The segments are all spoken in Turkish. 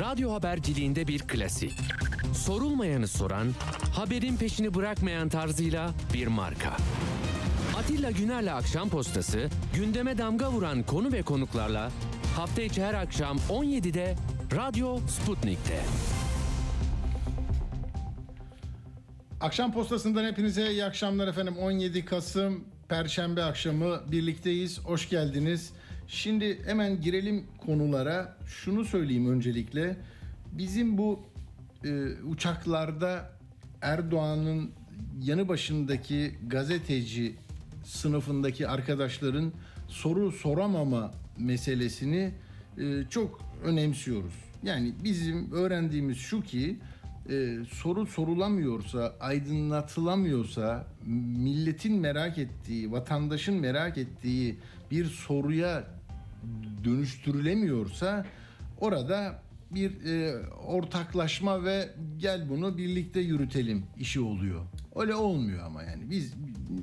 Radyo haberciliğinde bir klasik. Sorulmayanı soran, haberin peşini bırakmayan tarzıyla bir marka. Atilla Güner'le Akşam Postası, gündeme damga vuran konu ve konuklarla hafta içi her akşam 17'de Radyo Sputnik'te. Akşam postasından hepinize iyi akşamlar efendim. 17 Kasım Perşembe akşamı birlikteyiz. Hoş geldiniz. Şimdi hemen girelim konulara. Şunu söyleyeyim öncelikle. Bizim bu e, uçaklarda Erdoğan'ın yanı başındaki gazeteci sınıfındaki arkadaşların soru soramama meselesini e, çok önemsiyoruz. Yani bizim öğrendiğimiz şu ki e, soru sorulamıyorsa, aydınlatılamıyorsa, milletin merak ettiği, vatandaşın merak ettiği bir soruya dönüştürülemiyorsa orada bir e, ortaklaşma ve gel bunu birlikte yürütelim işi oluyor. Öyle olmuyor ama yani biz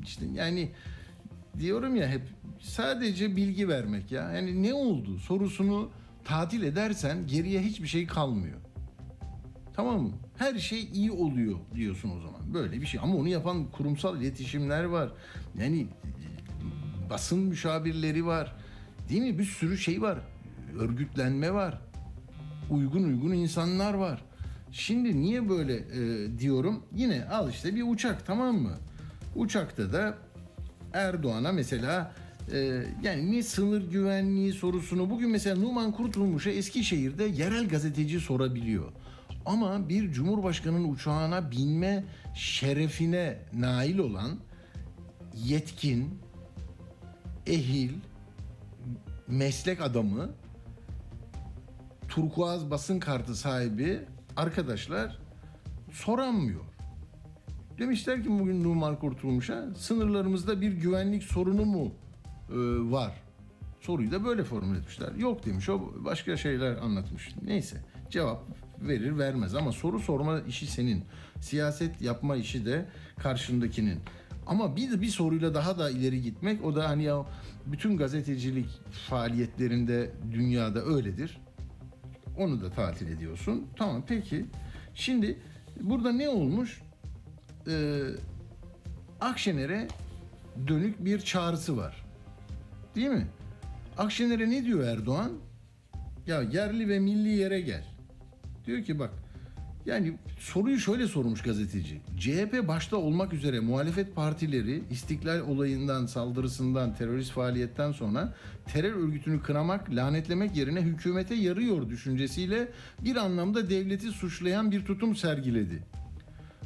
işte yani diyorum ya hep sadece bilgi vermek ya. Yani ne oldu sorusunu tatil edersen geriye hiçbir şey kalmıyor. Tamam mı? Her şey iyi oluyor diyorsun o zaman. Böyle bir şey. Ama onu yapan kurumsal iletişimler var. Yani basın müşavirleri var. Değil mi? Bir sürü şey var. Örgütlenme var. Uygun uygun insanlar var. Şimdi niye böyle e, diyorum? Yine al işte bir uçak tamam mı? Uçakta da Erdoğan'a mesela e, yani ne sınır güvenliği sorusunu bugün mesela Numan Kurtulmuş'a Eskişehir'de yerel gazeteci sorabiliyor. Ama bir cumhurbaşkanının uçağına binme şerefine nail olan yetkin, ehil, meslek adamı, turkuaz basın kartı sahibi arkadaşlar soramıyor. Demişler ki bugün Numan Kurtulmuş'a sınırlarımızda bir güvenlik sorunu mu e, var? Soruyu da böyle formüle etmişler. Yok demiş o başka şeyler anlatmış. Neyse cevap verir vermez ama soru sorma işi senin. Siyaset yapma işi de karşındakinin. Ama bir bir soruyla daha da ileri gitmek o da hani ya bütün gazetecilik faaliyetlerinde dünyada öyledir. Onu da tatil ediyorsun. Tamam peki. Şimdi burada ne olmuş? Ee, Akşener'e dönük bir çağrısı var. Değil mi? Akşener'e ne diyor Erdoğan? Ya yerli ve milli yere gel. Diyor ki bak yani soruyu şöyle sormuş gazeteci. CHP başta olmak üzere muhalefet partileri istiklal olayından, saldırısından, terörist faaliyetten sonra terör örgütünü kınamak, lanetlemek yerine hükümete yarıyor düşüncesiyle bir anlamda devleti suçlayan bir tutum sergiledi.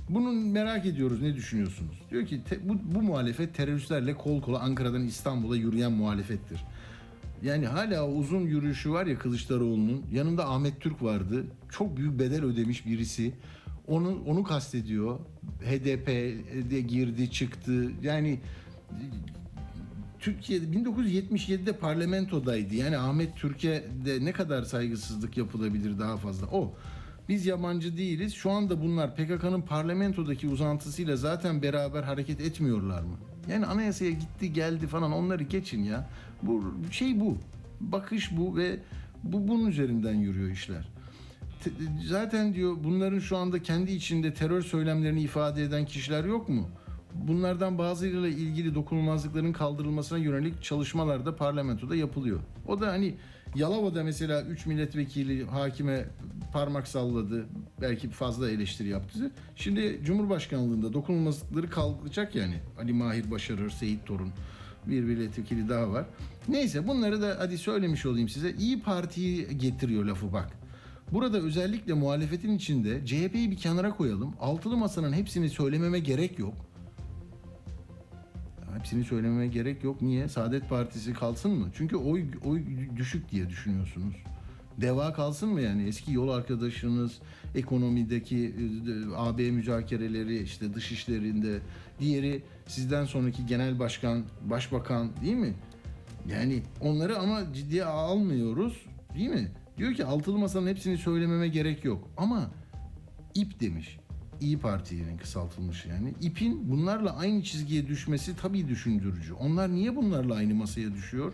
Bunun merak ediyoruz ne düşünüyorsunuz? Diyor ki te, bu, bu muhalefet teröristlerle kol kola Ankara'dan İstanbul'a yürüyen muhalefettir. Yani hala uzun yürüyüşü var ya Kılıçdaroğlu'nun. Yanında Ahmet Türk vardı. Çok büyük bedel ödemiş birisi. Onu onu kastediyor. HDP'de girdi, çıktı. Yani Türkiye'de 1977'de parlamentodaydı. Yani Ahmet Türk'e de ne kadar saygısızlık yapılabilir daha fazla. O. Biz yabancı değiliz. Şu anda bunlar PKK'nın parlamentodaki uzantısıyla zaten beraber hareket etmiyorlar mı? Yani anayasaya gitti geldi falan onları geçin ya. Bu şey bu. Bakış bu ve bu bunun üzerinden yürüyor işler. Te- zaten diyor bunların şu anda kendi içinde terör söylemlerini ifade eden kişiler yok mu? Bunlardan bazılarıyla ilgili dokunulmazlıkların kaldırılmasına yönelik çalışmalar da parlamentoda yapılıyor. O da hani Yalova'da mesela 3 milletvekili hakime parmak salladı. Belki fazla eleştiri yaptı. Şimdi Cumhurbaşkanlığında dokunulmazlıkları kalkacak yani. Ali Mahir Başarır, Seyit Torun bir milletvekili daha var. Neyse bunları da hadi söylemiş olayım size. İyi Parti'yi getiriyor lafı bak. Burada özellikle muhalefetin içinde CHP'yi bir kenara koyalım. Altılı masanın hepsini söylememe gerek yok. Hepsini söylememe gerek yok. Niye? Saadet Partisi kalsın mı? Çünkü oy, oy düşük diye düşünüyorsunuz. Deva kalsın mı yani? Eski yol arkadaşınız, ekonomideki e, AB müzakereleri, işte dış işlerinde, diğeri sizden sonraki genel başkan, başbakan değil mi? Yani onları ama ciddiye almıyoruz değil mi? Diyor ki altılı masanın hepsini söylememe gerek yok. Ama ip demiş. İyi Parti'nin kısaltılmış yani. İp'in bunlarla aynı çizgiye düşmesi tabii düşündürücü. Onlar niye bunlarla aynı masaya düşüyor?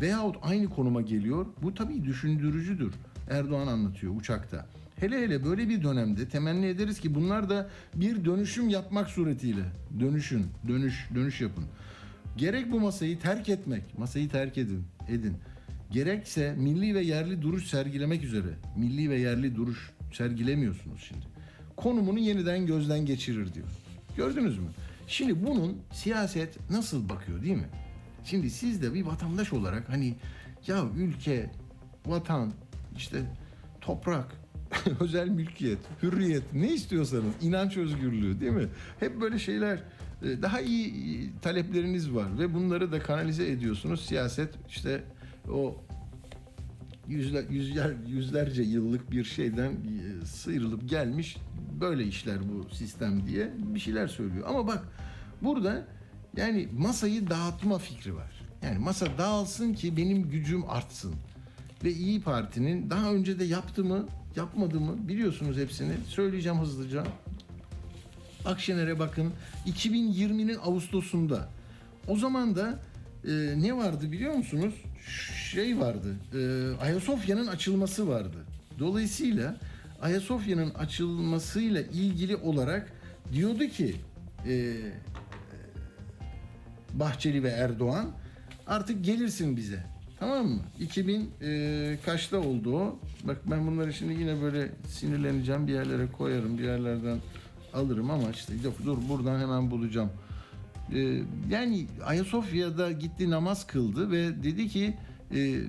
Veyahut aynı konuma geliyor? Bu tabii düşündürücüdür. Erdoğan anlatıyor uçakta. Hele hele böyle bir dönemde temenni ederiz ki bunlar da bir dönüşüm yapmak suretiyle dönüşün, dönüş, dönüş yapın. Gerek bu masayı terk etmek, masayı terk edin, edin. Gerekse milli ve yerli duruş sergilemek üzere. Milli ve yerli duruş sergilemiyorsunuz şimdi. Konumunu yeniden gözden geçirir diyor. Gördünüz mü? Şimdi bunun siyaset nasıl bakıyor değil mi? Şimdi siz de bir vatandaş olarak hani ya ülke, vatan, işte toprak, özel mülkiyet, hürriyet ne istiyorsanız inanç özgürlüğü değil mi? Hep böyle şeyler e, daha iyi e, talepleriniz var ve bunları da kanalize ediyorsunuz. Siyaset işte o yüzler, yüzler, yüzlerce yıllık bir şeyden e, sıyrılıp gelmiş böyle işler bu sistem diye bir şeyler söylüyor. Ama bak burada yani masayı dağıtma fikri var. Yani masa dağılsın ki benim gücüm artsın. Ve İyi Parti'nin daha önce de yaptı mı yapmadı mı biliyorsunuz hepsini. Söyleyeceğim hızlıca. Akşener'e bakın 2020'nin Ağustos'unda. O zaman da e, ne vardı biliyor musunuz? Şey vardı. E, Ayasofya'nın açılması vardı. Dolayısıyla Ayasofya'nın açılmasıyla ilgili olarak diyordu ki e, Bahçeli ve Erdoğan artık gelirsin bize. Tamam mı? 2000 e, kaçta oldu o? Bak ben bunları şimdi yine böyle sinirleneceğim bir yerlere koyarım bir yerlerden alırım ama işte yok dur buradan hemen bulacağım. E, yani Ayasofya'da gitti namaz kıldı ve dedi ki e,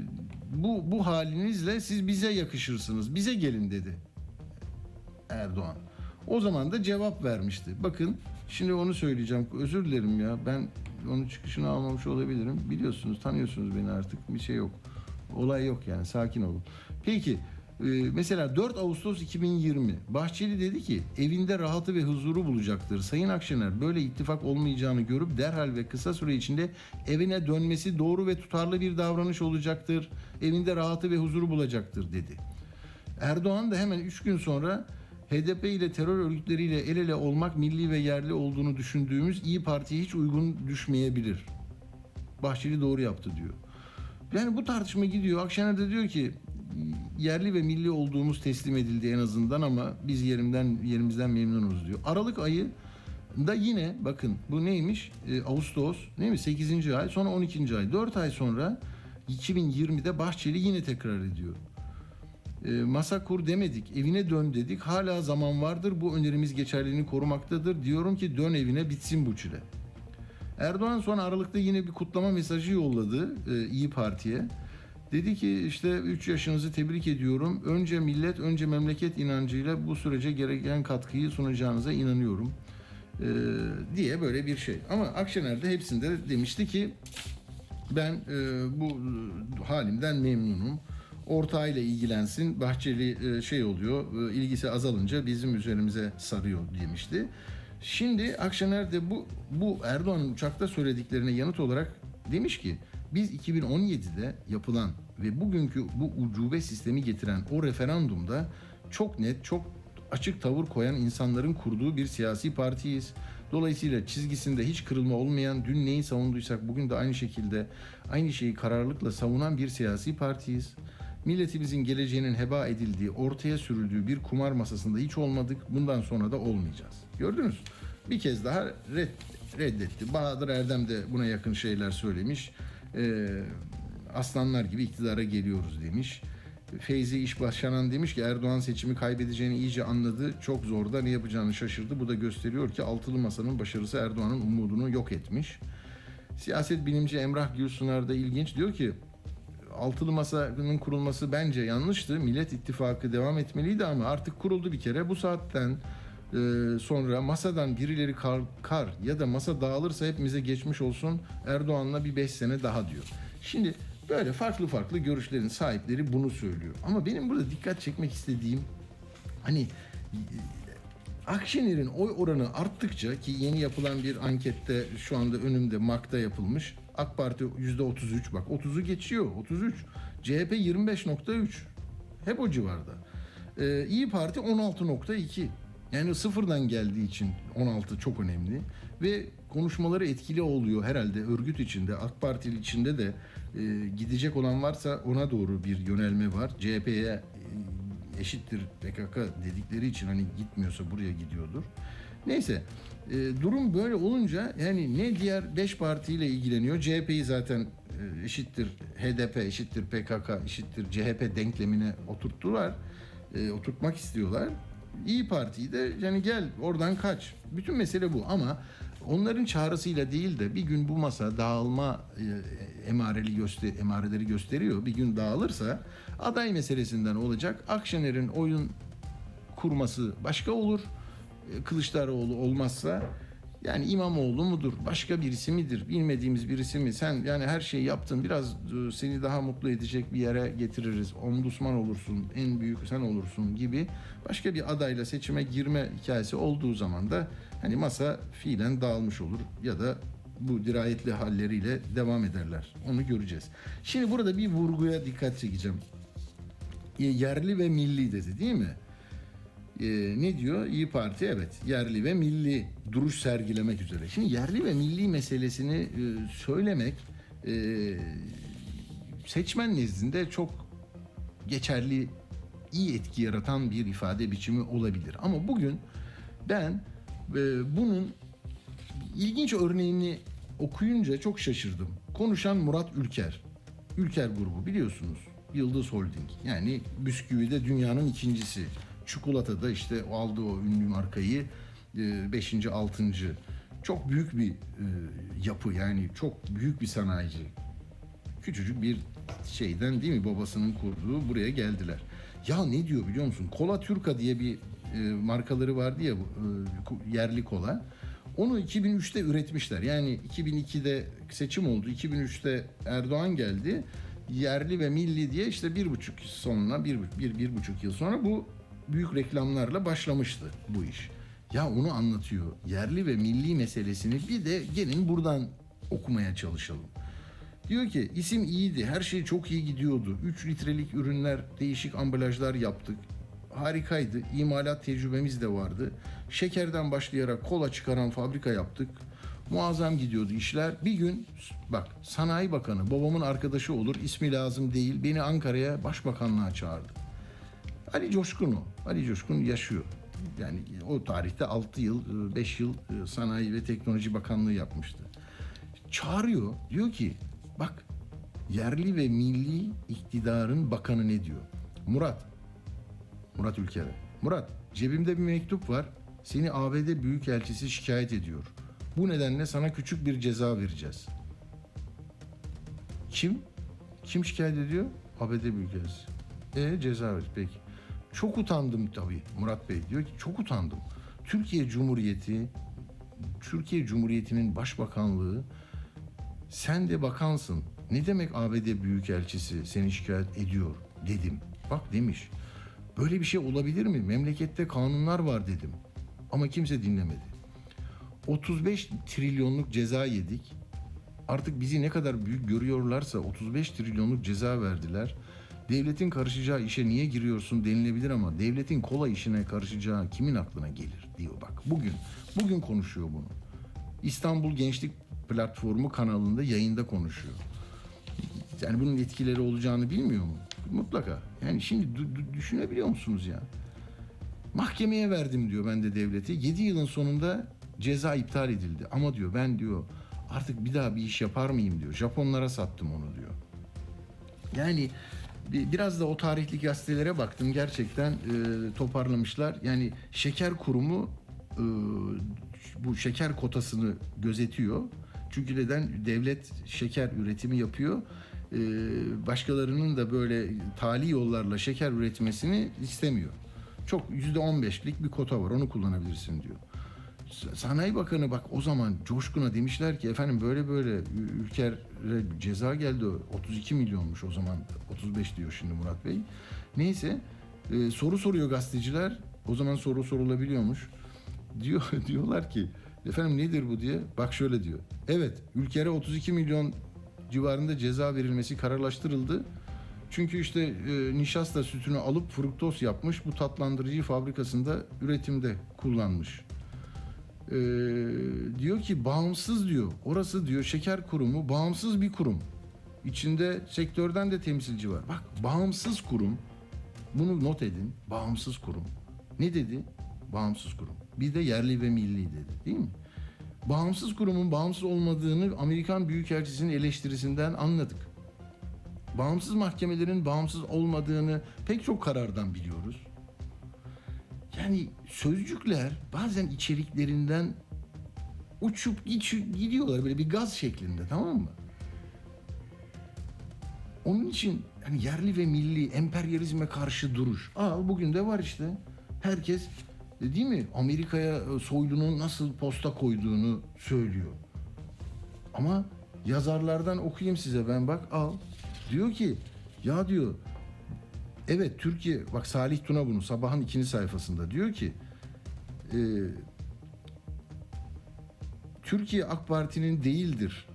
bu bu halinizle siz bize yakışırsınız. Bize gelin dedi Erdoğan. O zaman da cevap vermişti. Bakın şimdi onu söyleyeceğim. Özür dilerim ya. Ben onun çıkışını almamış olabilirim. Biliyorsunuz, tanıyorsunuz beni artık. Bir şey yok. Olay yok yani. Sakin olun. Peki mesela 4 Ağustos 2020 Bahçeli dedi ki evinde rahatı ve huzuru bulacaktır. Sayın Akşener böyle ittifak olmayacağını görüp derhal ve kısa süre içinde evine dönmesi doğru ve tutarlı bir davranış olacaktır. Evinde rahatı ve huzuru bulacaktır dedi. Erdoğan da hemen 3 gün sonra HDP ile terör örgütleriyle el ele olmak milli ve yerli olduğunu düşündüğümüz İyi Parti'ye hiç uygun düşmeyebilir. Bahçeli doğru yaptı diyor. Yani bu tartışma gidiyor. Akşener de diyor ki yerli ve milli olduğumuz teslim edildi en azından ama biz yerimden yerimizden memnunuz diyor. Aralık ayı da yine bakın bu neymiş? Ee, Ağustos değil mi? 8. ay sonra 12. ay. 4 ay sonra 2020'de Bahçeli yine tekrar ediyor. E, masa kur demedik, evine dön dedik. Hala zaman vardır. Bu önerimiz geçerliliğini korumaktadır. Diyorum ki dön evine bitsin bu çile. Erdoğan son Aralık'ta yine bir kutlama mesajı yolladı e, İyi Parti'ye. Dedi ki işte 3 yaşınızı tebrik ediyorum. Önce millet, önce memleket inancıyla bu sürece gereken katkıyı sunacağınıza inanıyorum. E, diye böyle bir şey. Ama Akşener de hepsinde demişti ki ben e, bu e, halimden memnunum ortağıyla ilgilensin. Bahçeli e, şey oluyor, e, ilgisi azalınca bizim üzerimize sarıyor demişti. Şimdi Akşener de bu bu Erdoğan'ın uçakta söylediklerine yanıt olarak demiş ki biz 2017'de yapılan ve bugünkü bu ucube sistemi getiren o referandumda çok net, çok açık tavır koyan insanların kurduğu bir siyasi partiyiz. Dolayısıyla çizgisinde hiç kırılma olmayan, dün neyi savunduysak bugün de aynı şekilde aynı şeyi kararlılıkla savunan bir siyasi partiyiz milletimizin geleceğinin heba edildiği, ortaya sürüldüğü bir kumar masasında hiç olmadık. Bundan sonra da olmayacağız. Gördünüz? Bir kez daha red, reddetti. Bahadır Erdem de buna yakın şeyler söylemiş. Ee, aslanlar gibi iktidara geliyoruz demiş. Feyzi İş Başaran demiş ki Erdoğan seçimi kaybedeceğini iyice anladı. Çok zorda ne yapacağını şaşırdı. Bu da gösteriyor ki altılı masanın başarısı Erdoğan'ın umudunu yok etmiş. Siyaset bilimci Emrah Gülsunar da ilginç diyor ki altılı masanın kurulması bence yanlıştı. Millet İttifakı devam etmeliydi ama artık kuruldu bir kere. Bu saatten e, sonra masadan birileri kalkar ya da masa dağılırsa hepimize geçmiş olsun Erdoğan'la bir beş sene daha diyor. Şimdi böyle farklı farklı görüşlerin sahipleri bunu söylüyor. Ama benim burada dikkat çekmek istediğim hani e, Akşener'in oy oranı arttıkça ki yeni yapılan bir ankette şu anda önümde MAK'ta yapılmış AK Parti %33 bak 30'u geçiyor 33. CHP 25.3 hep o civarda. Ee, İyi Parti 16.2 yani sıfırdan geldiği için 16 çok önemli ve konuşmaları etkili oluyor herhalde örgüt içinde AK Parti içinde de e, gidecek olan varsa ona doğru bir yönelme var. CHP'ye eşittir PKK dedikleri için hani gitmiyorsa buraya gidiyordur. Neyse e, durum böyle olunca yani ne diğer 5 partiyle ilgileniyor. CHP'yi zaten e, eşittir HDP, eşittir PKK, eşittir CHP denklemine oturttular. E, oturtmak istiyorlar. İyi Parti'yi de yani gel oradan kaç. Bütün mesele bu ama onların çağrısıyla değil de bir gün bu masa dağılma e, emareli göster emareleri gösteriyor. Bir gün dağılırsa aday meselesinden olacak. Akşener'in oyun kurması başka olur. E, Kılıçdaroğlu olmazsa yani İmamoğlu mudur, başka birisi midir, bilmediğimiz birisi mi? Sen yani her şeyi yaptın, biraz e, seni daha mutlu edecek bir yere getiririz. Ombudsman olursun, en büyük sen olursun gibi başka bir adayla seçime girme hikayesi olduğu zaman da hani masa fiilen dağılmış olur ya da bu dirayetli halleriyle devam ederler. Onu göreceğiz. Şimdi burada bir vurguya dikkat çekeceğim. E, Yerli ve milli dedi değil mi? E, ne diyor? İyi Parti evet yerli ve milli duruş sergilemek üzere. Şimdi yerli ve milli meselesini e, söylemek e, seçmen nezdinde çok geçerli, iyi etki yaratan bir ifade biçimi olabilir. Ama bugün ben e, bunun ilginç örneğini okuyunca çok şaşırdım. Konuşan Murat Ülker. Ülker grubu biliyorsunuz. Yıldız Holding. Yani bisküvide dünyanın ikincisi. Çikolatada işte aldığı o ünlü markayı 5. 6. Çok büyük bir e, yapı yani çok büyük bir sanayici. Küçücük bir şeyden değil mi babasının kurduğu buraya geldiler. Ya ne diyor biliyor musun? Kola Türka diye bir e, markaları vardı ya e, yerli kola. Onu 2003'te üretmişler. Yani 2002'de seçim oldu. 2003'te Erdoğan geldi. Yerli ve milli diye işte bir buçuk sonra bir, bir, bir buçuk yıl sonra bu büyük reklamlarla başlamıştı bu iş. Ya onu anlatıyor. Yerli ve milli meselesini bir de gelin buradan okumaya çalışalım. Diyor ki isim iyiydi, her şey çok iyi gidiyordu. 3 litrelik ürünler, değişik ambalajlar yaptık. Harikaydı, imalat tecrübemiz de vardı. Şekerden başlayarak kola çıkaran fabrika yaptık. Muazzam gidiyordu işler. Bir gün bak Sanayi Bakanı babamın arkadaşı olur ismi lazım değil beni Ankara'ya başbakanlığa çağırdı. Ali Coşkun o. Ali Coşkun yaşıyor. Yani o tarihte 6 yıl, 5 yıl e, Sanayi ve Teknoloji Bakanlığı yapmıştı. Çağırıyor. Diyor ki bak yerli ve milli iktidarın bakanı ne diyor? Murat. Murat Ülker'e. Murat cebimde bir mektup var. Seni ABD Büyükelçisi şikayet ediyor. Bu nedenle sana küçük bir ceza vereceğiz. Kim? Kim şikayet ediyor? ABD Büyükelçisi. E ceza ver peki. Çok utandım tabii Murat Bey diyor ki çok utandım. Türkiye Cumhuriyeti Türkiye Cumhuriyeti'nin başbakanlığı sen de bakansın. Ne demek ABD Büyükelçisi seni şikayet ediyor dedim. Bak demiş. Böyle bir şey olabilir mi? Memlekette kanunlar var dedim. Ama kimse dinlemedi. 35 trilyonluk ceza yedik. Artık bizi ne kadar büyük görüyorlarsa 35 trilyonluk ceza verdiler. Devletin karışacağı işe niye giriyorsun denilebilir ama devletin kola işine karışacağı kimin aklına gelir diyor bak. Bugün bugün konuşuyor bunu. İstanbul Gençlik Platformu kanalında yayında konuşuyor. Yani bunun etkileri olacağını bilmiyor mu? Mutlaka. Yani şimdi düşünebiliyor musunuz ya? Mahkemeye verdim diyor ben de devleti. 7 yılın sonunda ceza iptal edildi. Ama diyor ben diyor artık bir daha bir iş yapar mıyım diyor. Japonlara sattım onu diyor. Yani biraz da o tarihli gazetelere baktım gerçekten e, toparlamışlar. Yani şeker kurumu e, bu şeker kotasını gözetiyor. Çünkü neden devlet şeker üretimi yapıyor. E, başkalarının da böyle tali yollarla şeker üretmesini istemiyor. Çok yüzde on beşlik bir kota var onu kullanabilirsin diyor. Sanayi Bakanı bak o zaman Coşkun'a demişler ki efendim böyle böyle Ülker'e ceza geldi 32 milyonmuş o zaman 35 diyor şimdi Murat Bey. Neyse e, soru soruyor gazeteciler o zaman soru sorulabiliyormuş. Diyor diyorlar ki efendim nedir bu diye bak şöyle diyor. Evet Ülker'e 32 milyon civarında ceza verilmesi kararlaştırıldı. Çünkü işte e, nişasta sütünü alıp fruktoz yapmış bu tatlandırıcı fabrikasında üretimde kullanmış. Ee, diyor ki bağımsız diyor. Orası diyor şeker kurumu bağımsız bir kurum. İçinde sektörden de temsilci var. Bak bağımsız kurum Bunu not edin. Bağımsız kurum. Ne dedi? Bağımsız kurum. Bir de yerli ve milli dedi. Değil mi? Bağımsız kurumun bağımsız olmadığını Amerikan Büyükelçisi'nin eleştirisinden anladık. Bağımsız mahkemelerin bağımsız olmadığını pek çok karardan biliyoruz. Yani sözcükler bazen içeriklerinden uçup gidiyorlar böyle bir gaz şeklinde tamam mı? Onun için hani yerli ve milli emperyalizme karşı duruş. Al bugün de var işte. Herkes e, değil mi Amerika'ya e, soylunun nasıl posta koyduğunu söylüyor. Ama yazarlardan okuyayım size ben bak al. Diyor ki ya diyor evet Türkiye bak Salih Tuna bunu sabahın ikinci sayfasında diyor ki e, Türkiye AK Parti'nin değildir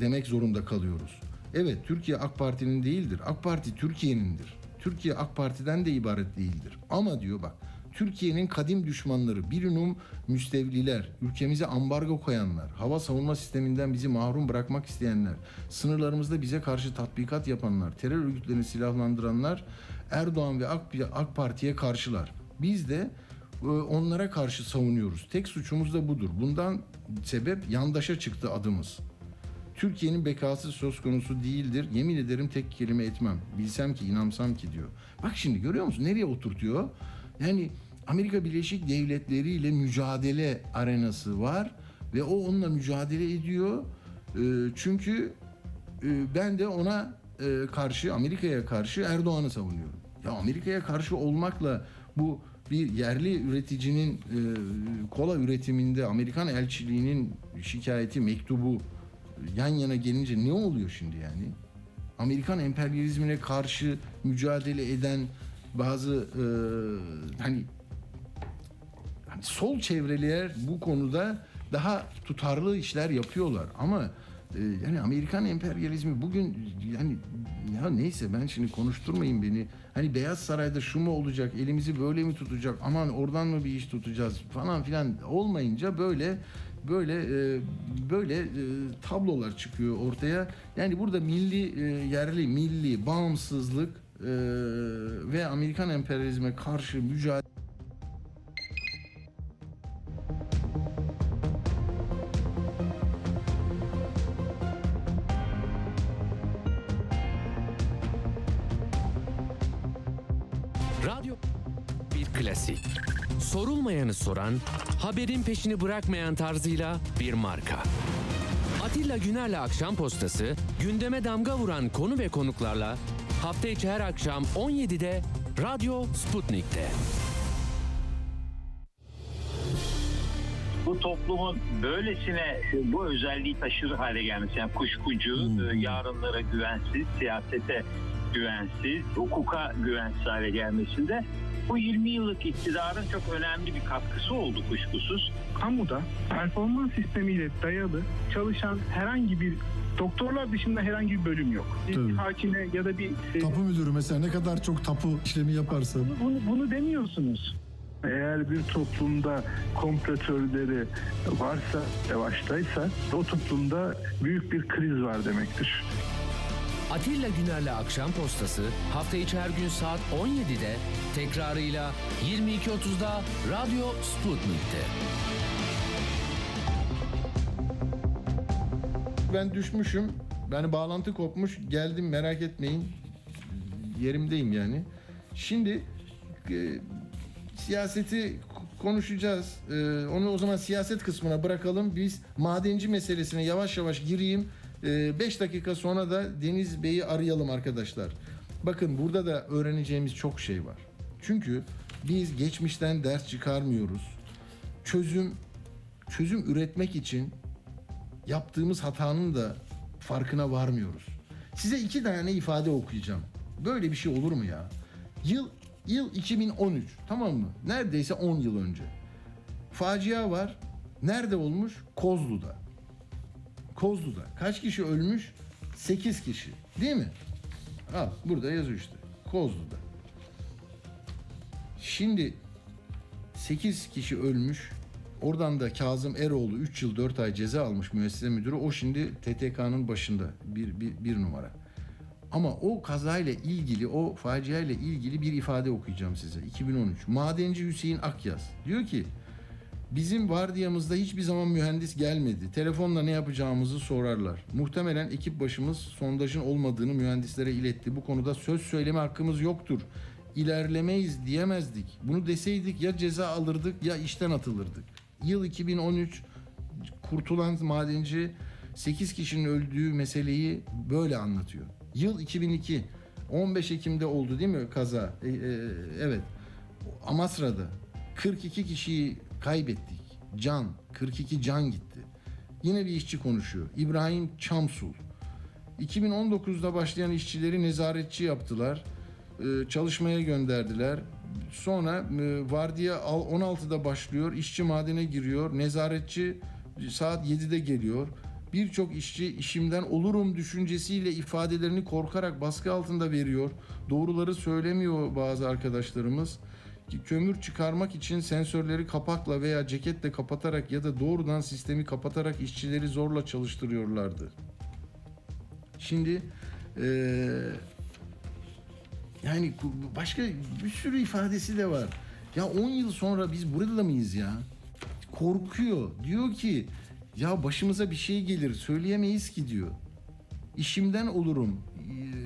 demek zorunda kalıyoruz. Evet Türkiye AK Parti'nin değildir. AK Parti Türkiye'nindir. Türkiye AK Parti'den de ibaret değildir. Ama diyor bak Türkiye'nin kadim düşmanları, birinum müstevliler, ülkemize ambargo koyanlar, hava savunma sisteminden bizi mahrum bırakmak isteyenler, sınırlarımızda bize karşı tatbikat yapanlar, terör örgütlerini silahlandıranlar Erdoğan ve AK, AK Parti'ye karşılar. Biz de e, onlara karşı savunuyoruz. Tek suçumuz da budur. Bundan sebep yandaşa çıktı adımız. Türkiye'nin bekası söz konusu değildir. Yemin ederim tek kelime etmem. Bilsem ki inansam ki diyor. Bak şimdi görüyor musun nereye oturtuyor? Yani Amerika Birleşik Devletleri ile mücadele arenası var ve o onunla mücadele ediyor. E, çünkü e, ben de ona e, karşı Amerika'ya karşı Erdoğan'ı savunuyorum. Ya Amerika'ya karşı olmakla bu bir yerli üreticinin kola üretiminde Amerikan elçiliğinin şikayeti mektubu yan yana gelince ne oluyor şimdi yani? Amerikan emperyalizmine karşı mücadele eden bazı e, hani sol çevreler bu konuda daha tutarlı işler yapıyorlar ama e, yani Amerikan emperyalizmi bugün yani ya neyse ben şimdi konuşturmayın beni. Hani Beyaz Saray'da şu mu olacak? Elimizi böyle mi tutacak? Aman oradan mı bir iş tutacağız falan filan olmayınca böyle böyle e, böyle e, tablolar çıkıyor ortaya. Yani burada milli yerli milli bağımsızlık ve Amerikan emperyalizme karşı mücadele Sorulmayanı soran, haberin peşini bırakmayan tarzıyla bir marka. Atilla Güner'le Akşam Postası, gündeme damga vuran konu ve konuklarla hafta içi her akşam 17'de Radyo Sputnik'te. bu toplumun böylesine bu özelliği taşır hale gelmesi yani kuşkucu, hmm. yarınlara güvensiz, siyasete güvensiz, hukuka güvensiz hale gelmesinde bu 20 yıllık iktidarın çok önemli bir katkısı oldu kuşkusuz. Kamuda performans sistemiyle dayalı çalışan herhangi bir doktorlar dışında herhangi bir bölüm yok. Bir hakime ya da bir... E, tapu müdürü mesela ne kadar çok tapu işlemi yaparsa. Bunu, bunu demiyorsunuz. Eğer bir toplumda komplo teorileri varsa, yavaştaysa o toplumda büyük bir kriz var demektir. Atilla Güner'le Akşam Postası hafta içi her gün saat 17'de tekrarıyla 22.30'da Radyo Sputnik'te. Ben düşmüşüm. Yani bağlantı kopmuş. Geldim merak etmeyin. Yerimdeyim yani. Şimdi e, siyaseti konuşacağız. E, onu o zaman siyaset kısmına bırakalım. Biz madenci meselesine yavaş yavaş gireyim. 5 ee, dakika sonra da Deniz Bey'i arayalım arkadaşlar. Bakın burada da öğreneceğimiz çok şey var. Çünkü biz geçmişten ders çıkarmıyoruz. Çözüm çözüm üretmek için yaptığımız hatanın da farkına varmıyoruz. Size iki tane ifade okuyacağım. Böyle bir şey olur mu ya? Yıl yıl 2013 tamam mı? Neredeyse 10 yıl önce. Facia var. Nerede olmuş? Kozlu'da. Kozlu'da kaç kişi ölmüş? 8 kişi. Değil mi? Al burada yazıyor işte. Kozlu'da. Şimdi 8 kişi ölmüş. Oradan da Kazım Eroğlu 3 yıl 4 ay ceza almış müessese müdürü. O şimdi TTK'nın başında bir, bir, bir numara. Ama o kazayla ilgili, o faciayla ilgili bir ifade okuyacağım size. 2013. Madenci Hüseyin Akyaz diyor ki Bizim vardiyamızda hiçbir zaman mühendis gelmedi. Telefonla ne yapacağımızı sorarlar. Muhtemelen ekip başımız sondajın olmadığını mühendislere iletti. Bu konuda söz söyleme hakkımız yoktur. İlerlemeyiz diyemezdik. Bunu deseydik ya ceza alırdık ya işten atılırdık. Yıl 2013 kurtulan madenci 8 kişinin öldüğü meseleyi böyle anlatıyor. Yıl 2002 15 Ekim'de oldu değil mi kaza? E, e, evet. Amasra'da 42 kişiyi kaybettik. Can, 42 can gitti. Yine bir işçi konuşuyor. İbrahim Çamsul. 2019'da başlayan işçileri nezaretçi yaptılar. Ee, çalışmaya gönderdiler. Sonra e, vardiya al- 16'da başlıyor. İşçi madene giriyor. Nezaretçi saat 7'de geliyor. Birçok işçi işimden olurum düşüncesiyle ifadelerini korkarak baskı altında veriyor. Doğruları söylemiyor bazı arkadaşlarımız. Kömür çıkarmak için sensörleri kapakla veya ceketle kapatarak ya da doğrudan sistemi kapatarak işçileri zorla çalıştırıyorlardı. Şimdi eee, yani başka bir sürü ifadesi de var. Ya 10 yıl sonra biz burada mıyız ya? Korkuyor. Diyor ki ya başımıza bir şey gelir söyleyemeyiz ki diyor. İşimden olurum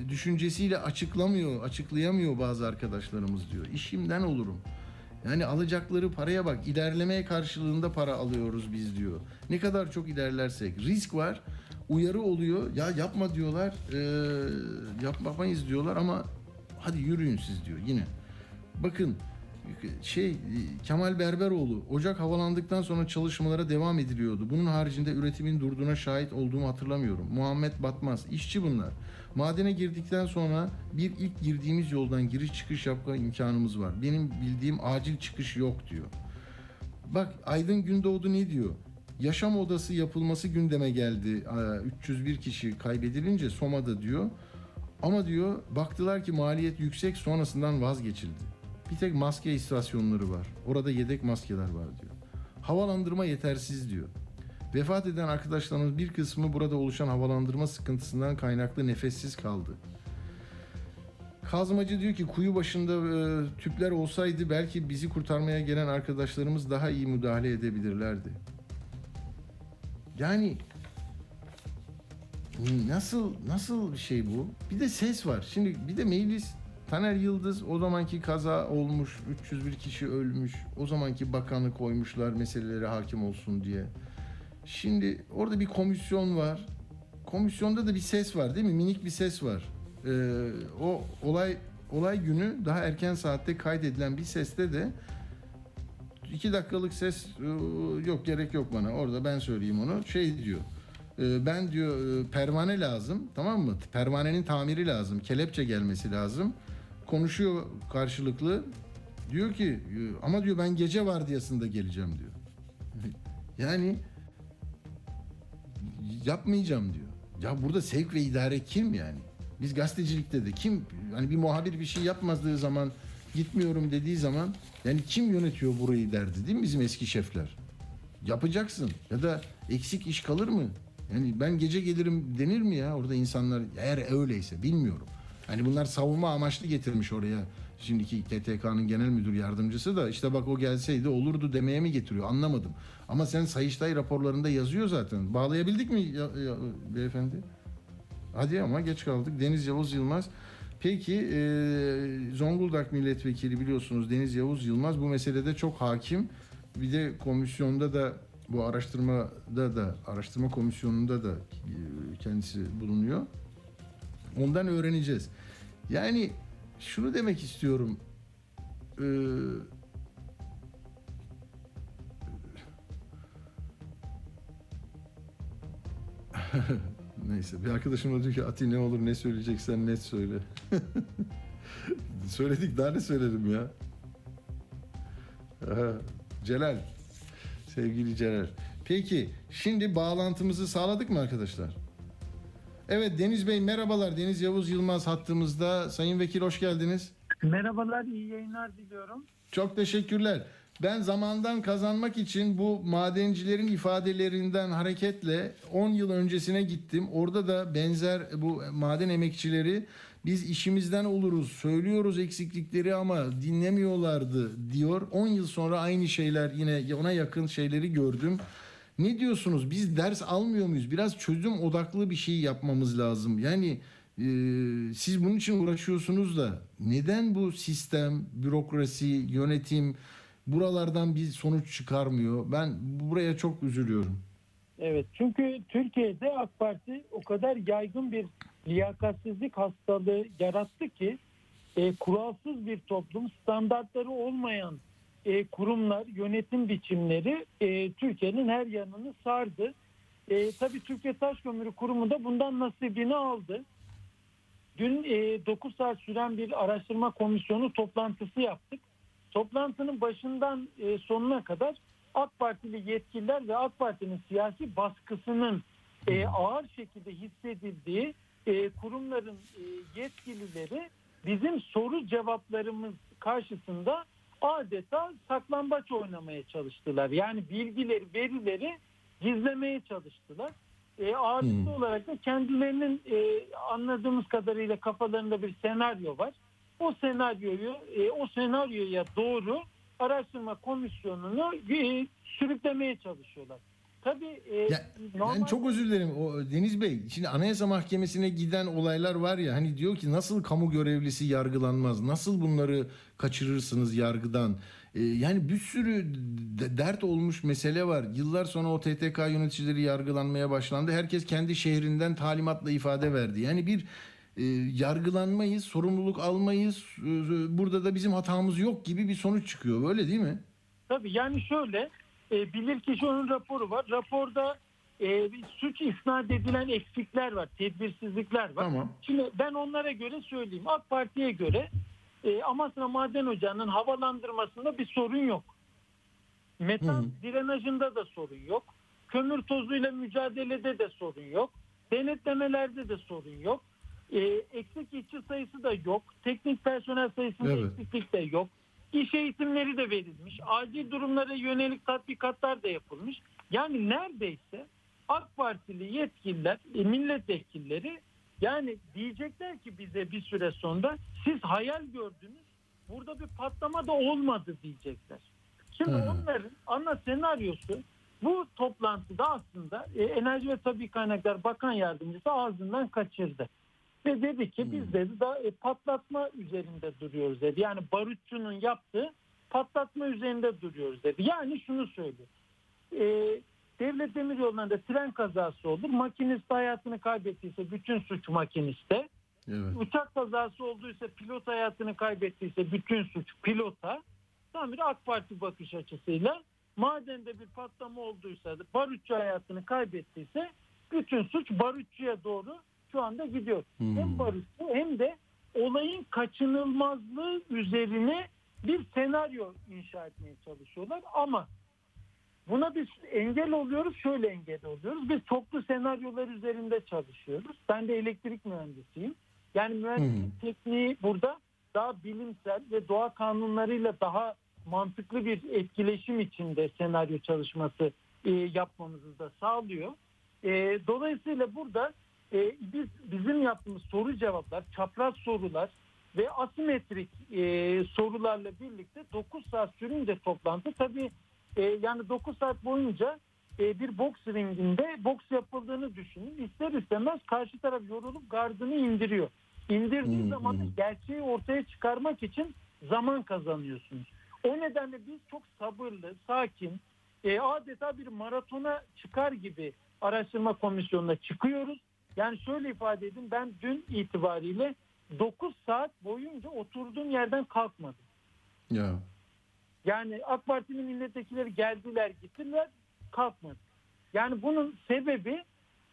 düşüncesiyle açıklamıyor, açıklayamıyor bazı arkadaşlarımız diyor. İşimden olurum. Yani alacakları paraya bak. ilerlemeye karşılığında para alıyoruz biz diyor. Ne kadar çok ilerlersek risk var. Uyarı oluyor. Ya yapma diyorlar. E, yapmamayız diyorlar ama hadi yürüyün siz diyor yine. Bakın şey Kemal Berberoğlu Ocak havalandıktan sonra çalışmalara devam ediliyordu. Bunun haricinde üretimin durduğuna şahit olduğumu hatırlamıyorum. Muhammed Batmaz işçi bunlar. Madene girdikten sonra bir ilk girdiğimiz yoldan giriş çıkış yapma imkanımız var. Benim bildiğim acil çıkış yok diyor. Bak Aydın Gündoğdu ne diyor? Yaşam odası yapılması gündeme geldi. Aa, 301 kişi kaybedilince Soma'da diyor. Ama diyor baktılar ki maliyet yüksek sonrasından vazgeçildi. Bir tek maske istasyonları var. Orada yedek maskeler var diyor. Havalandırma yetersiz diyor. Vefat eden arkadaşlarımız bir kısmı burada oluşan havalandırma sıkıntısından kaynaklı nefessiz kaldı. Kazmacı diyor ki kuyu başında e, tüpler olsaydı belki bizi kurtarmaya gelen arkadaşlarımız daha iyi müdahale edebilirlerdi. Yani nasıl nasıl bir şey bu? Bir de ses var. Şimdi bir de meclis Taner Yıldız o zamanki kaza olmuş, 301 kişi ölmüş. O zamanki bakanı koymuşlar meselelere hakim olsun diye. Şimdi orada bir komisyon var. Komisyonda da bir ses var değil mi? Minik bir ses var. Ee, o olay olay günü daha erken saatte kaydedilen bir seste de iki dakikalık ses e, yok gerek yok bana. Orada ben söyleyeyim onu. Şey diyor. e, Ben diyor e, pervane lazım tamam mı? Pervanenin tamiri lazım. Kelepçe gelmesi lazım. Konuşuyor karşılıklı. Diyor ki ama diyor ben gece vardiyasında geleceğim diyor. Yani yapmayacağım diyor. Ya burada sevk ve idare kim yani? Biz gazetecilikte de kim hani bir muhabir bir şey yapmadığı zaman gitmiyorum dediği zaman yani kim yönetiyor burayı derdi değil mi bizim eski şefler? Yapacaksın ya da eksik iş kalır mı? Yani ben gece gelirim denir mi ya orada insanlar eğer öyleyse bilmiyorum. Hani bunlar savunma amaçlı getirmiş oraya. Şimdiki TTK'nın genel müdür yardımcısı da işte bak o gelseydi olurdu demeye mi getiriyor anlamadım. Ama sen Sayıştay raporlarında yazıyor zaten. Bağlayabildik mi ya, ya, beyefendi? Hadi ama geç kaldık. Deniz Yavuz Yılmaz. Peki e, Zonguldak milletvekili biliyorsunuz Deniz Yavuz Yılmaz bu meselede çok hakim. Bir de komisyonda da bu araştırmada da araştırma komisyonunda da e, kendisi bulunuyor. Ondan öğreneceğiz. Yani şunu demek istiyorum. Ee, Neyse bir arkadaşım da diyor ki Ati ne olur ne söyleyeceksen net söyle. Söyledik daha ne söylerim ya. Celal. Sevgili Celal. Peki şimdi bağlantımızı sağladık mı arkadaşlar? Evet Deniz Bey merhabalar. Deniz Yavuz Yılmaz hattımızda. Sayın Vekil hoş geldiniz. Merhabalar, iyi yayınlar diliyorum. Çok teşekkürler. Ben zamandan kazanmak için bu madencilerin ifadelerinden hareketle 10 yıl öncesine gittim. Orada da benzer bu maden emekçileri biz işimizden oluruz, söylüyoruz eksiklikleri ama dinlemiyorlardı diyor. 10 yıl sonra aynı şeyler yine ona yakın şeyleri gördüm. Ne diyorsunuz? Biz ders almıyor muyuz? Biraz çözüm odaklı bir şey yapmamız lazım. Yani e, siz bunun için uğraşıyorsunuz da neden bu sistem, bürokrasi, yönetim buralardan bir sonuç çıkarmıyor? Ben buraya çok üzülüyorum. Evet, çünkü Türkiye'de AK Parti o kadar yaygın bir liyakatsizlik hastalığı yarattı ki e, kuralsız bir toplum, standartları olmayan e, kurumlar, yönetim biçimleri e, Türkiye'nin her yanını sardı. E, tabii Türkiye Taş Kömürü Kurumu da bundan nasibini aldı. Dün e, 9 saat süren bir araştırma komisyonu toplantısı yaptık. Toplantının başından e, sonuna kadar AK Partili yetkililer ve AK Parti'nin siyasi baskısının e, ağır şekilde hissedildiği e, kurumların e, yetkilileri bizim soru cevaplarımız karşısında adeta saklambaç oynamaya çalıştılar. Yani bilgileri, verileri gizlemeye çalıştılar. E, ağırlıklı Hmm. olarak da kendilerinin e, anladığımız kadarıyla kafalarında bir senaryo var. O senaryoyu, e, o senaryoya doğru araştırma komisyonunu e, sürüklemeye çalışıyorlar. Tabii e, Ya, normal- Ben çok özür dilerim o Deniz Bey. Şimdi Anayasa Mahkemesi'ne giden olaylar var ya hani diyor ki nasıl kamu görevlisi yargılanmaz? Nasıl bunları kaçırırsınız yargıdan? Ee, yani bir sürü de- dert olmuş mesele var. Yıllar sonra o TTK yöneticileri yargılanmaya başlandı. Herkes kendi şehrinden talimatla ifade verdi. Yani bir e, yargılanmayız, sorumluluk almayız. e, Burada da bizim hatamız yok gibi bir sonuç çıkıyor. Öyle değil mi? Tabii yani şöyle e, bilirkişi onun raporu var. Raporda e, suç isnat edilen eksikler var, tedbirsizlikler var. Tamam. Şimdi ben onlara göre söyleyeyim. AK Parti'ye göre e, Amasra Maden Ocağı'nın havalandırmasında bir sorun yok. Metan Hı. drenajında da sorun yok. Kömür tozuyla mücadelede de sorun yok. Denetlemelerde de sorun yok. E, eksik işçi sayısı da yok. Teknik personel sayısında Evet. eksiklik de yok. İş eğitimleri de verilmiş. Acil durumlara yönelik tatbikatlar da yapılmış. Yani neredeyse AK Partili yetkililer, e, milletvekilleri yani diyecekler ki bize bir süre sonra siz hayal gördünüz. Burada bir patlama da olmadı diyecekler. Şimdi Hı. onların ana senaryosu bu toplantıda aslında e, Enerji ve Tabii Kaynaklar Bakan Yardımcısı ağzından kaçırdı. Ve dedi ki biz dedi da e, patlatma üzerinde duruyoruz dedi. Yani barutçunun yaptığı patlatma üzerinde duruyoruz dedi. Yani şunu söylüyor. E, devlet demiryollarında tren kazası olur. Makinist hayatını kaybettiyse bütün suç makiniste. Evet. Uçak kazası olduysa pilot hayatını kaybettiyse bütün suç pilota. Tam bir AK Parti bakış açısıyla madende bir patlama olduysa barutçu hayatını kaybettiyse bütün suç barutçuya doğru şu anda gidiyor. Hmm. Hem barutçu hem de olayın kaçınılmazlığı üzerine bir senaryo inşa etmeye çalışıyorlar ama buna biz engel oluyoruz, şöyle engel oluyoruz. Biz çoklu senaryolar üzerinde çalışıyoruz. Ben de elektrik mühendisiyim. Yani mühendislik tekniği burada daha bilimsel ve doğa kanunlarıyla daha mantıklı bir etkileşim içinde senaryo çalışması e, yapmamızı da sağlıyor. E, dolayısıyla burada e, biz bizim yaptığımız soru cevaplar, çapraz sorular ve asimetrik e, sorularla birlikte 9 saat sürünce toplantı tabii e, yani 9 saat boyunca e, bir boks ringinde boks yapıldığını düşünün. İster istemez karşı taraf yorulup gardını indiriyor. İndirdiği Hmm, zaman hmm. gerçeği ortaya çıkarmak için zaman kazanıyorsunuz. O nedenle biz çok sabırlı, sakin, e, adeta bir maratona çıkar gibi araştırma komisyonuna çıkıyoruz. Yani şöyle ifade edeyim ben dün itibariyle 9 saat boyunca oturduğum yerden kalkmadım. Ya. Yani AK Parti'nin milletvekilleri geldiler gittiler kalkmadı. Yani bunun sebebi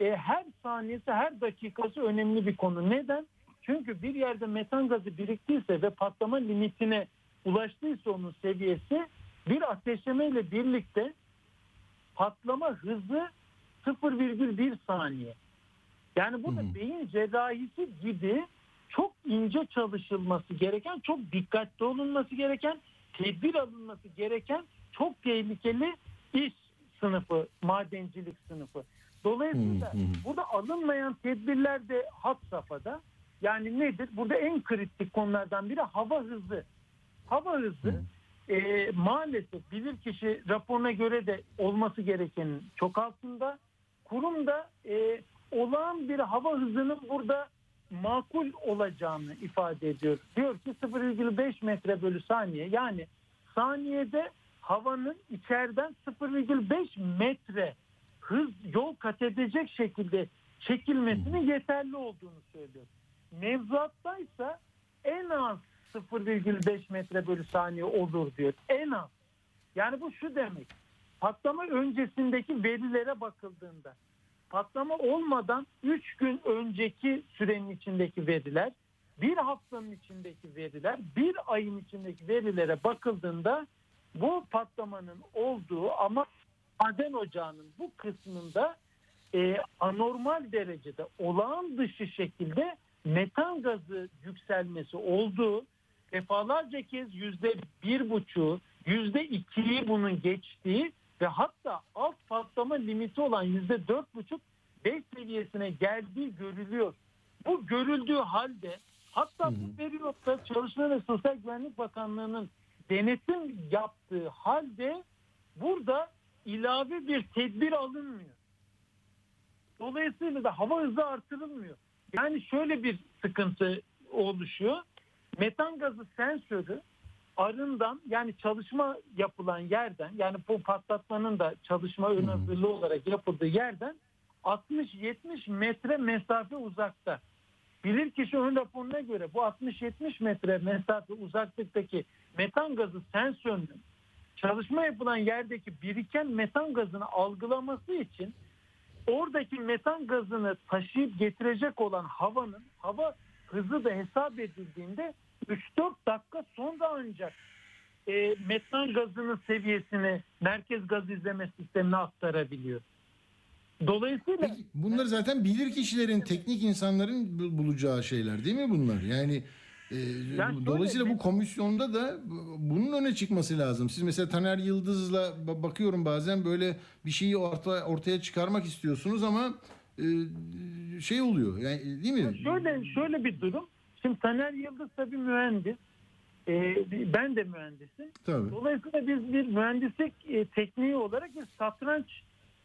e, her saniyesi her dakikası önemli bir konu. Neden? Çünkü bir yerde metan gazı biriktiyse ve patlama limitine ulaştıysa onun seviyesi bir ateşleme ile birlikte patlama hızı 0,1 saniye. Yani bu da Hı hı. beyin cerrahisi gibi çok ince çalışılması gereken, çok dikkatli olunması gereken, tedbir alınması gereken çok tehlikeli iş sınıfı, madencilik sınıfı. Dolayısıyla hı. burada alınmayan tedbirler de hat safhada. Yani nedir? Burada en kritik konulardan biri hava hızı. Hava hızı e, maalesef bilirkişi raporuna göre de olması gerekenin çok altında. Kurum da e, olağan bir hava hızının burada makul olacağını ifade ediyor. Diyor ki 0,5 metre bölü saniye yani saniyede havanın içeriden 0,5 metre hız yol kat edecek şekilde çekilmesinin yeterli olduğunu söylüyor. Mevzuattaysa en az 0,5 metre bölü saniye olur diyor. En az. Yani bu şu demek. Patlama öncesindeki verilere bakıldığında patlama olmadan 3 gün önceki sürenin içindeki veriler, bir haftanın içindeki veriler, bir ayın içindeki verilere bakıldığında bu patlamanın olduğu ama maden ocağının bu kısmında e, anormal derecede olağan dışı şekilde metan gazı yükselmesi olduğu defalarca kez yüzde bir buçuğu, yüzde ikiyi bunun geçtiği ve hatta alt patlama limiti olan yüzde dört buçuk beş seviyesine geldiği görülüyor. Bu görüldüğü halde hatta bu periyotta Çalışma ve Sosyal Güvenlik Bakanlığı'nın denetim yaptığı halde burada ilave bir tedbir alınmıyor. Dolayısıyla da hava hızı artırılmıyor. Yani şöyle bir sıkıntı oluşuyor. Metan gazı sensörü arından yani çalışma yapılan yerden yani bu patlatmanın da çalışma ön hazırlığı olarak yapıldığı yerden 60-70 metre mesafe uzakta. Bilirkişi ön raporuna göre bu 60-70 metre mesafe uzaklıktaki metan gazı sensörünün çalışma yapılan yerdeki biriken metan gazını algılaması için oradaki metan gazını taşıyıp getirecek olan havanın hava hızı da hesap edildiğinde 3-4 dakika sonra ancak e, metan gazının seviyesini merkez gaz izleme sistemine aktarabiliyor. Dolayısıyla Peki, bunlar zaten bilir kişilerin, teknik insanların bu- bulacağı şeyler değil mi bunlar? Yani e, şöyle, dolayısıyla bu komisyonda da bu- bunun öne çıkması lazım. Siz mesela Taner Yıldız'la ba- bakıyorum bazen böyle bir şeyi orta, ortaya çıkarmak istiyorsunuz ama e, şey oluyor. Yani değil mi? Şöyle şöyle bir durum. Şimdi Taner Yıldız tabii mühendis. Ee, ben de mühendisim. Tabii. Dolayısıyla biz bir mühendislik e, tekniği olarak bir satranç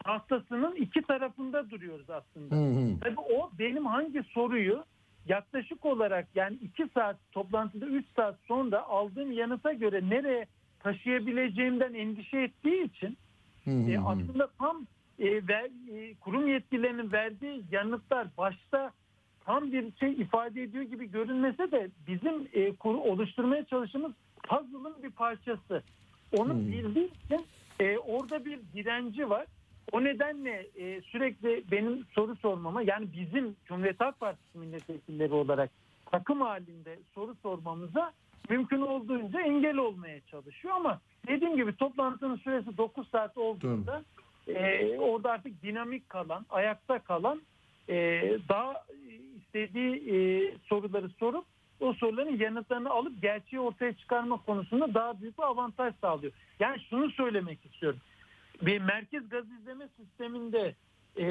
tahtasının iki tarafında duruyoruz aslında. Hı hı. Tabii o benim hangi soruyu yaklaşık olarak yani iki saat toplantıda üç saat sonra aldığım yanıta göre nereye taşıyabileceğimden endişe ettiği için Hı hı e, aslında tam e, ver, e, kurum yetkililerinin verdiği yanıtlar başta tam bir şey ifade ediyor gibi görünmese de bizim e, kuru, oluşturmaya çalıştığımız puzzle'ın bir parçası. Onu Hmm. bildiği için e, orada bir direnci var. O nedenle e, sürekli benim soru sormama yani bizim Cumhuriyet Halk Partisi milletvekilleri olarak takım halinde soru sormamıza mümkün olduğunca engel olmaya çalışıyor ama dediğim gibi toplantının süresi 9 saat olduğunda e, orada artık dinamik kalan, ayakta kalan e, daha istediği e, soruları sorup o soruların yanıtlarını alıp gerçeği ortaya çıkarma konusunda daha büyük bir avantaj sağlıyor. Yani şunu söylemek istiyorum. Bir merkez gaz izleme sisteminde e,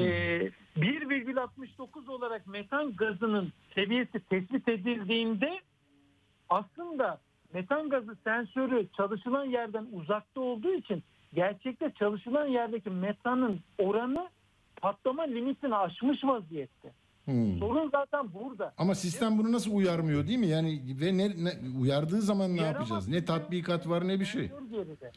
1,69 olarak metan gazının seviyesi tespit edildiğinde aslında metan gazı sensörü çalışılan yerden uzakta olduğu için gerçekte çalışılan yerdeki metanın oranı patlama limitini aşmış vaziyette. Hı. Sorun zaten burada. Ama sistem bunu nasıl uyarmıyor değil mi? Yani ve ne, ne- uyardığı zaman ne Yaramaz yapacağız? Ne tatbikat var ne bir şey. Sensör geride.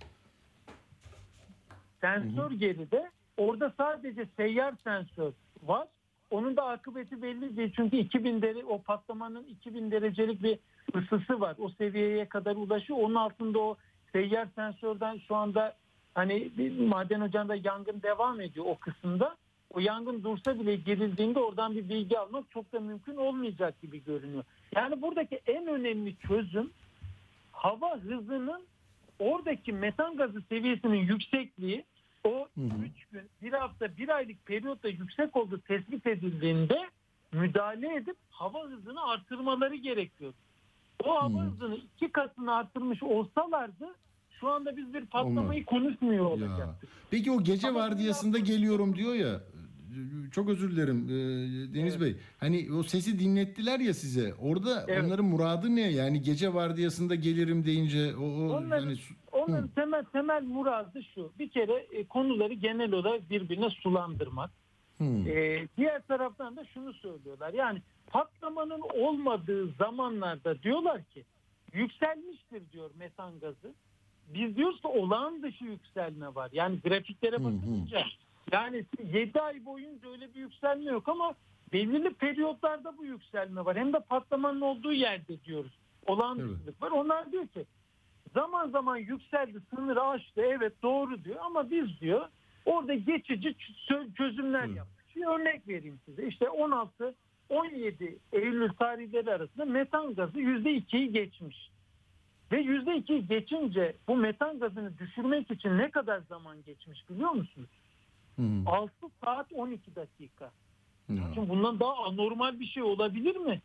Sensör geride. Orada sadece seyyar sensör var. Onun da akıbeti belli değil. Çünkü 2000 derece o patlamanın 2000 derecelik bir ısısı var. O seviyeye kadar ulaşıyor. Onun altında o seyyar sensörden şu anda hani maden ocağında yangın devam ediyor o kısımda. O yangın dursa bile girildiğinde oradan bir bilgi almak çok da mümkün olmayacak gibi görünüyor. Yani buradaki en önemli çözüm hava hızının oradaki metan gazı seviyesinin yüksekliği o Hı hı. 3 gün, bir hafta, bir aylık periyotta yüksek olduğu tespit edildiğinde müdahale edip hava hızını artırmaları gerekiyor. O hava Hmm. hızını iki katını artırmış olsalardı şu anda biz bir patlamayı konuşmuyor Ya. olacaktık. Peki o gece Ama vardiyasında geliyorum diyor ya. Çok özür dilerim e, Deniz Bey. Hani o sesi dinlettiler ya size. Orada Evet. onların muradı ne? Yani gece vardiyasında gelirim deyince o, o Onların- su- Onların Hı. temel temel muradı şu. Bir kere e, konuları genel olarak birbirine sulandırmak. E, diğer taraftan da şunu söylüyorlar. Yani patlamanın olmadığı zamanlarda diyorlar ki yükselmiştir diyor metan gazı. Biz diyoruz ki olağan dışı yükselme var. Yani grafiklere Hı hı. Yani 7 ay boyunca öyle bir yükselme yok ama belirli periyotlarda bu yükselme var. Hem de patlamanın olduğu yerde diyoruz. Olağan Evet. var. Onlar diyor ki zaman zaman yükseldi sınırı aştı evet doğru diyor ama biz diyor orada geçici çözümler Hı. yaptık. Bir örnek vereyim size. İşte 16 17 Eylül tarihleri arasında metan gazı %2'yi geçmiş. Ve %2'yi geçince bu metan gazını düşürmek için ne kadar zaman geçmiş biliyor musunuz? Hı. 6 saat 12 dakika. Ya. Şimdi bundan daha anormal bir şey olabilir mi?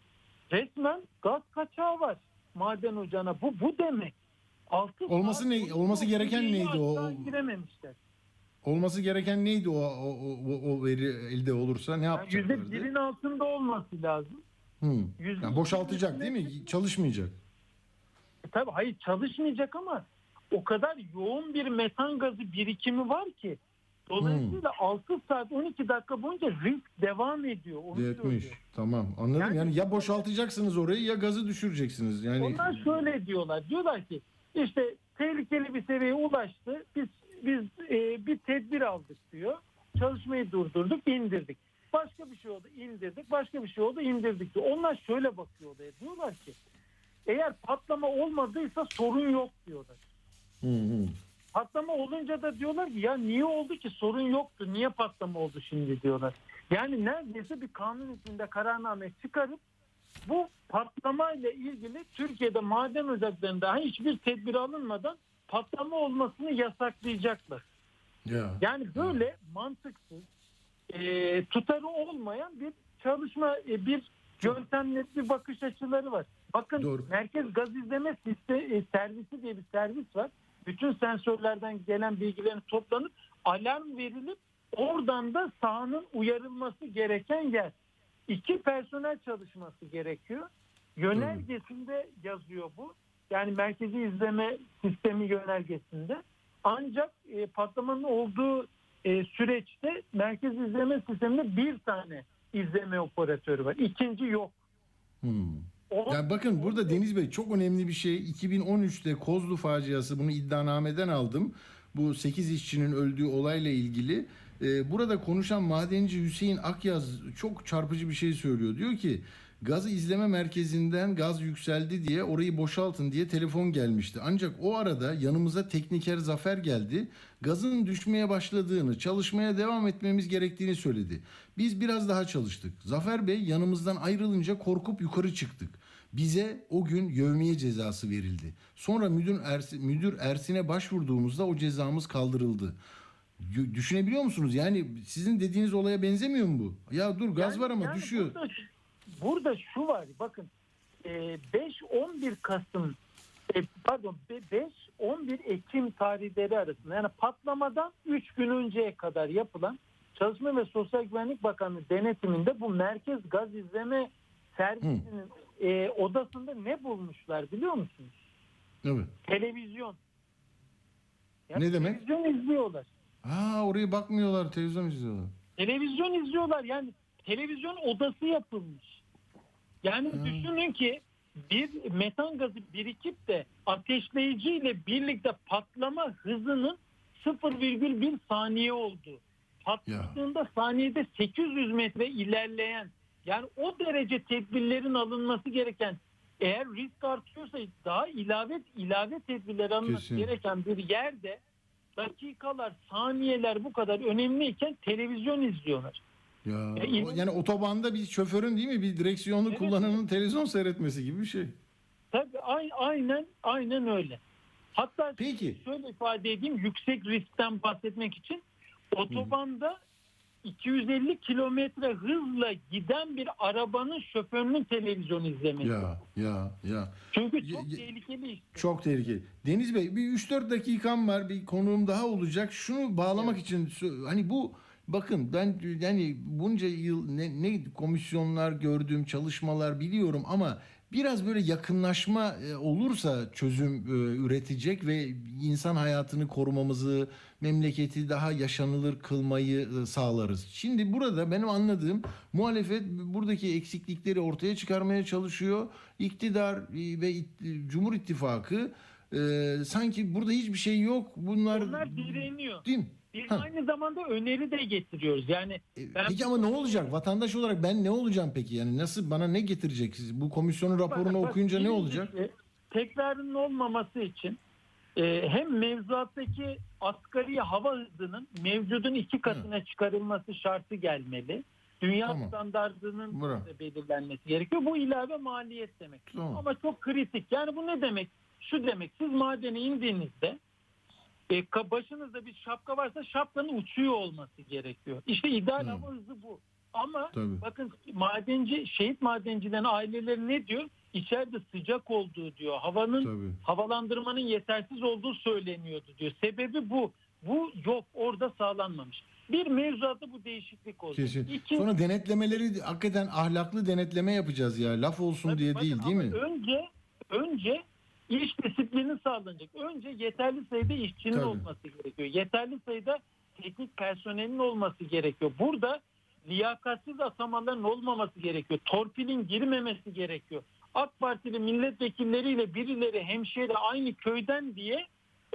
Resmen gaz kaçağı var maden ocağına. Bu bu demek. 6 Olması saat ne- 12 olması gereken neydi o- girememişler. Olması gereken neydi o o, o, o veri elde olursa ne Yani yapacaklardı? %1'in altında olması lazım. Hı. Yüzde Yani boşaltacak değil mi? Çalışmayacak. E Tabii hayır çalışmayacak ama o kadar yoğun bir metan gazı birikimi var ki dolayısıyla 6 saat 12 dakika boyunca risk devam ediyor. Onu Yetmiş. söylüyor. Tamam. Anladım. Yani, Yani- ya boşaltacaksınız orayı ya gazı düşüreceksiniz. Yani Onlar şöyle diyorlar. Diyorlar ki işte tehlikeli bir seviyeye ulaştı. Biz biz e, bir tedbir aldık diyor. Çalışmayı durdurduk, indirdik. Başka bir şey oldu, indirdik. Başka bir şey oldu, indirdik diyor. Onlar şöyle bakıyor olaya. Diyorlar ki eğer patlama olmadıysa sorun yok diyorlar. Hı hı. Patlama olunca da diyorlar ki ya niye oldu ki sorun yoktu niye patlama oldu şimdi diyorlar. Yani neredeyse bir kanun hükmünde kararname çıkarıp bu patlamayla ilgili Türkiye'de maden ocaklarında hiçbir tedbir alınmadan patlama olmasını yasaklayacaklar. Ya. Yani böyle mantıksız, e, tutarı olmayan bir çalışma, e, bir yöntemle bir bakış açıları var. Bakın Doğru. Merkez Gaz İzleme Siste, e, Servisi diye bir servis var. Bütün sensörlerden gelen bilgilerin toplanıp alarm verilip oradan da sahanın uyarılması gereken yer. İki personel çalışması gerekiyor. Yönergesinde yazıyor bu. Yani merkezi izleme sistemi yönergesinde. Ancak e, patlamanın olduğu e, süreçte merkez izleme sisteminde bir tane izleme operatörü var. İkinci yok. Hı. O- Ya bakın burada Deniz Bey çok önemli bir şey. 2013'te Kozlu faciası bunu iddianameden aldım. Bu 8 işçinin öldüğü olayla ilgili. Ee, burada konuşan madenci Hüseyin Akyaz çok çarpıcı bir şey söylüyor. Diyor ki gaz izleme merkezinden gaz yükseldi diye orayı boşaltın diye telefon gelmişti. Ancak o arada yanımıza tekniker Zafer geldi. Gazın düşmeye başladığını, çalışmaya devam etmemiz gerektiğini söyledi. Biz biraz daha çalıştık. Zafer Bey yanımızdan ayrılınca korkup yukarı çıktık. Bize o gün yevmiye cezası verildi. Sonra müdür, Ersin, müdür Ersin'e başvurduğumuzda o cezamız kaldırıldı. Düşünebiliyor musunuz? Yani sizin dediğiniz olaya benzemiyor mu bu? Ya dur gaz Yani- var ama yani düşüyor. Burada, burada şu var bakın e, 5-11 Kasım e, pardon 5-11 Ekim tarihleri arasında yani patlamadan 3 gün önceye kadar yapılan Çalışma ve Sosyal Güvenlik Bakanlığı denetiminde bu merkez gaz izleme servisinin e, odasında ne bulmuşlar biliyor musunuz? Evet. Televizyon. Ne demek? Televizyon izliyorlar. Ha oraya bakmıyorlar, televizyon izliyorlar. Televizyon izliyorlar yani televizyon odası yapılmış. Yani Hmm. düşünün ki bir metan gazı birikip de ateşleyiciyle birlikte patlama hızının 0,1 saniye oldu. Patladığında saniyede 800 metre ilerleyen yani o derece tedbirlerin alınması gereken eğer risk artıyorsa daha ilave ilave tedbirler alınması Kesin. gereken bir yerde dakikalar, saniyeler bu kadar önemliyken televizyon izliyorlar. Ya, Ya, yani otobanda bir şoförün değil mi bir direksiyonlu Evet. kullananın televizyon seyretmesi gibi bir şey. Tabii ay- aynen aynen öyle. Hatta Peki. şöyle ifade edeyim yüksek riskten bahsetmek için otobanda 250 kilometre hızla giden bir arabanın şoförünün televizyon izlemesi. Ya ya ya. Çünkü çok ye- tehlikeli iş. Çok tehlikeli. Deniz Bey bir 3-4 dakikam var. Bir konuğum daha olacak. Şunu bağlamak için sö- hani bu bakın ben yani bunca yıl ne, ne komisyonlar gördüm, çalışmalar biliyorum ama biraz böyle yakınlaşma e, olursa çözüm e, üretecek ve insan hayatını korumamızı, memleketi daha yaşanılır kılmayı e, sağlarız. Şimdi burada benim anladığım muhalefet buradaki eksiklikleri ortaya çıkarmaya çalışıyor. İktidar ve Cumhur İttifakı sanki burada hiçbir şey yok. Bunlar, Onlar direniyor. değil mi? Biz Ha. aynı zamanda öneri de getiriyoruz. Yani E, ben- Peki ama ne olacak? Vatandaş olarak ben ne olacağım peki? Yani nasıl bana ne getirecek? Bu komisyonun raporunu Bak, bak, okuyunca ne olacak? Tekrarının olmaması için e, hem mevzuattaki asgari hava hızının mevcudun iki katına çıkarılması şartı gelmeli. Dünya Tamam. standartının belirlenmesi gerekiyor. Bu ilave maliyet demek. Tamam. Ama çok kritik. Yani bu ne demek? Şu demek. Siz madene indiğinizde e, başınızda bir şapka varsa şapkanın uçuyor olması gerekiyor. İşte ideal Hı. hava hızı bu. Ama Tabii. bakın madenci, şehit madencilerin aileleri ne diyor? İçeride sıcak olduğu diyor. Havanın Tabii. havalandırmanın yetersiz olduğu söyleniyordu diyor. Sebebi bu. Bu yok. Orada sağlanmamış. Bir mevzuatta bu değişiklik olacak. Kesin. İki, Sonra denetlemeleri hakikaten ahlaklı denetleme yapacağız ya. Laf olsun Tabii diye bakın değil değil mi? Önce önce iş disiplini sağlanacak. Önce yeterli sayıda işçinin Tabii. olması gerekiyor. Yeterli sayıda teknik personelin olması gerekiyor. Burada liyakatsiz atamaların olmaması gerekiyor. Torpilin girmemesi gerekiyor. AK Partili milletvekilleriyle birileri hemşehri aynı köyden diye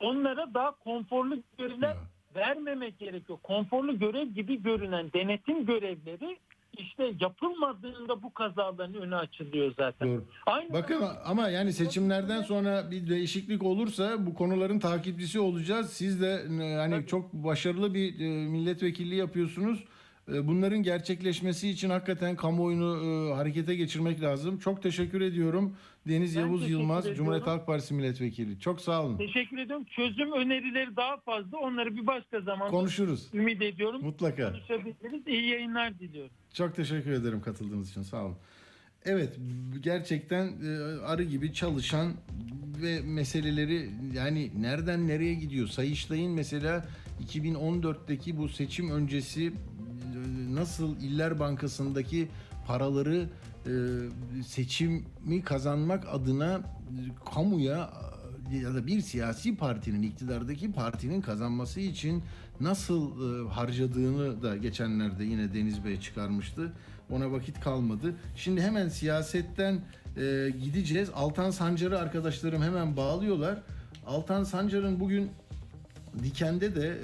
onlara daha konforlu görevler Ya. vermemek gerekiyor. Konforlu görev gibi görünen denetim görevleri işte yapılmadığında bu kazaların önü açılıyor zaten. Doğru. Aynı Bakın ama yani seçimlerden sonra bir değişiklik olursa bu konuların takipçisi olacağız. Siz de e, hani Tabii. çok başarılı bir e, milletvekilliği yapıyorsunuz. E, Bunların gerçekleşmesi için hakikaten kamuoyunu e, harekete geçirmek lazım. Çok teşekkür ediyorum. Deniz Ben Yavuz Yılmaz, ediyorum. Cumhuriyet Halk Partisi milletvekili. Çok sağ olun. Teşekkür ediyorum. Çözüm önerileri daha fazla. Onları bir başka zaman Konuşuruz. ümit ediyorum. Mutlaka. Konuşabiliriz. İyi yayınlar diliyorum. Çok teşekkür ederim katıldığınız için. Sağ olun. Evet gerçekten e, arı gibi çalışan ve meseleleri yani nereden nereye gidiyor? Sayıştay'ın mesela 2014'teki bu seçim öncesi nasıl İller Bankası'ndaki paraları e, seçimi kazanmak adına e, kamuya e, ya da bir siyasi partinin iktidardaki partinin kazanması için nasıl harcadığını da geçenlerde yine Deniz Bey çıkarmıştı. Ona vakit kalmadı. Şimdi hemen siyasetten gideceğiz. Altan Sancar'ı arkadaşlarım hemen bağlıyorlar. Altan Sancar'ın bugün Diken'de de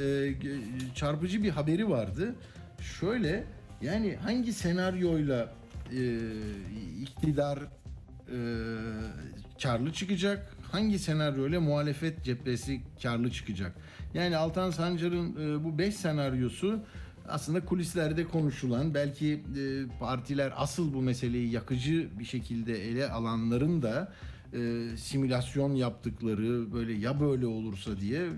çarpıcı bir haberi vardı. Şöyle yani hangi senaryoyla e, iktidar e, karlı çıkacak, hangi senaryoyla muhalefet cephesi karlı çıkacak? Yani Altan Sancar'ın e, bu 5 senaryosu aslında kulislerde konuşulan belki e, partiler asıl bu meseleyi yakıcı bir şekilde ele alanların da e, simülasyon yaptıkları böyle ya böyle olursa diye e,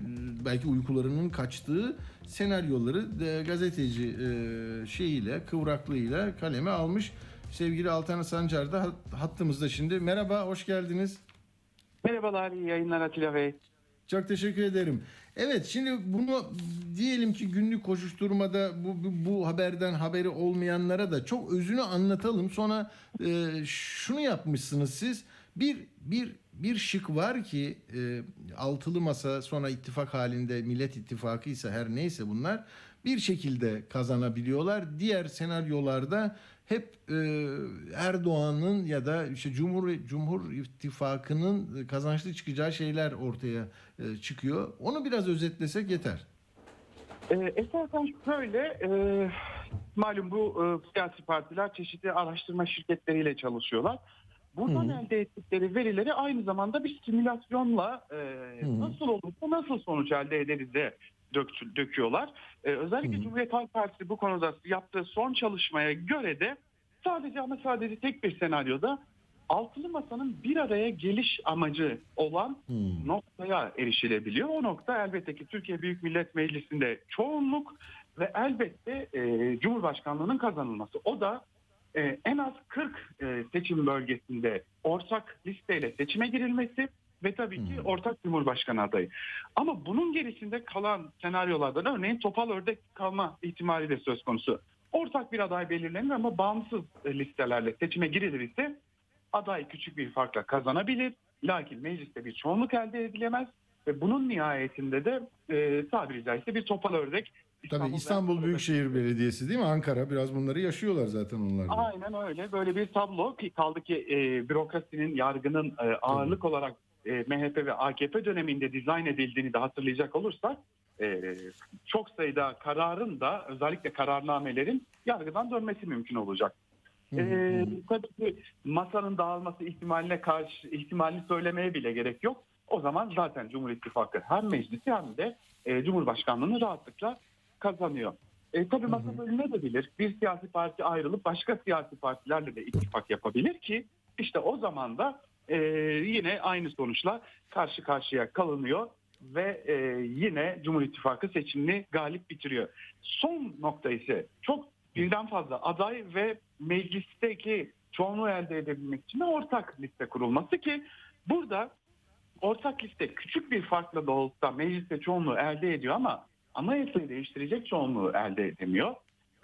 belki uykularının kaçtığı senaryoları de, gazeteci e, şeyiyle kıvraklığıyla kaleme almış. Sevgili Altan Sancar da hat- hattımızda şimdi. Merhaba, hoş geldiniz. Merhabalar, iyi yayınlar Atilla Bey. Çok teşekkür ederim. Evet şimdi bunu diyelim ki günlük koşuşturmada bu, bu, bu haberden haberi olmayanlara da çok özünü anlatalım. Sonra e, şunu yapmışsınız siz. Bir bir bir şık var ki e, altılı masa sonra ittifak halinde Millet İttifakı ise her neyse bunlar bir şekilde kazanabiliyorlar. Diğer senaryolarda hep e, Erdoğan'ın ya da işte Cumhur Cumhur İttifakı'nın kazançlı çıkacağı şeyler ortaya e, çıkıyor. Onu biraz özetlesek yeter. Ee, esasen şöyle, e, malum bu e, siyasi partiler çeşitli araştırma şirketleriyle çalışıyorlar. Buradan Hı. elde ettikleri verileri aynı zamanda bir simülasyonla e, Hı. nasıl olursa nasıl sonuç elde ederiz de dök- döküyorlar. E, özellikle Hı. Cumhuriyet Halk Partisi bu konuda yaptığı son çalışmaya göre de sadece ama sadece tek bir senaryoda altılı masanın bir araya geliş amacı olan Hmm. noktaya erişilebiliyor. O nokta elbette ki Türkiye Büyük Millet Meclisi'nde çoğunluk ve elbette e, Cumhurbaşkanlığının kazanılması. O da e, en az 40 e, seçim bölgesinde ortak listeyle seçime girilmesi ve tabii ki Hmm. ortak Cumhurbaşkanı adayı. Ama bunun gerisinde kalan senaryolardan örneğin topal ördek kalma ihtimali de söz konusu. Ortak bir aday belirlenir ama bağımsız e, listelerle seçime girilirse aday küçük bir farkla kazanabilir. Lakin mecliste bir çoğunluk elde edilemez ve bunun nihayetinde de e, tabiri caizse bir topal ördek. Tabii İstanbul Büyükşehir Belediyesi değil mi? Ankara biraz bunları yaşıyorlar zaten onlar. da. Aynen öyle. Böyle bir tablo ki kaldı ki e, bürokrasinin, yargının e, ağırlık olarak e, MHP ve AKP döneminde dizayn edildiğini de hatırlayacak olursak e, çok sayıda kararın da özellikle kararnamelerin yargıdan dönmesi mümkün olacak. Hı hı, hı. tabii ki masanın dağılması ihtimaline karşı ihtimalini söylemeye bile gerek yok. O zaman zaten Cumhur İttifakı hem meclisi hem de e, Cumhurbaşkanlığını rahatlıkla kazanıyor. E, tabii masa bölünebilir. Bir siyasi parti ayrılıp başka siyasi partilerle de ittifak yapabilir ki işte o zaman da e, yine aynı sonuçla karşı karşıya kalınıyor ve e, yine Cumhur İttifakı seçimini galip bitiriyor. Son nokta ise çok birden fazla aday ve meclisteki çoğunluğu elde edebilmek için de ortak liste kurulması ki burada ortak liste küçük bir farkla da olsa mecliste çoğunluğu elde ediyor ama anayasayı değiştirecek çoğunluğu elde edemiyor.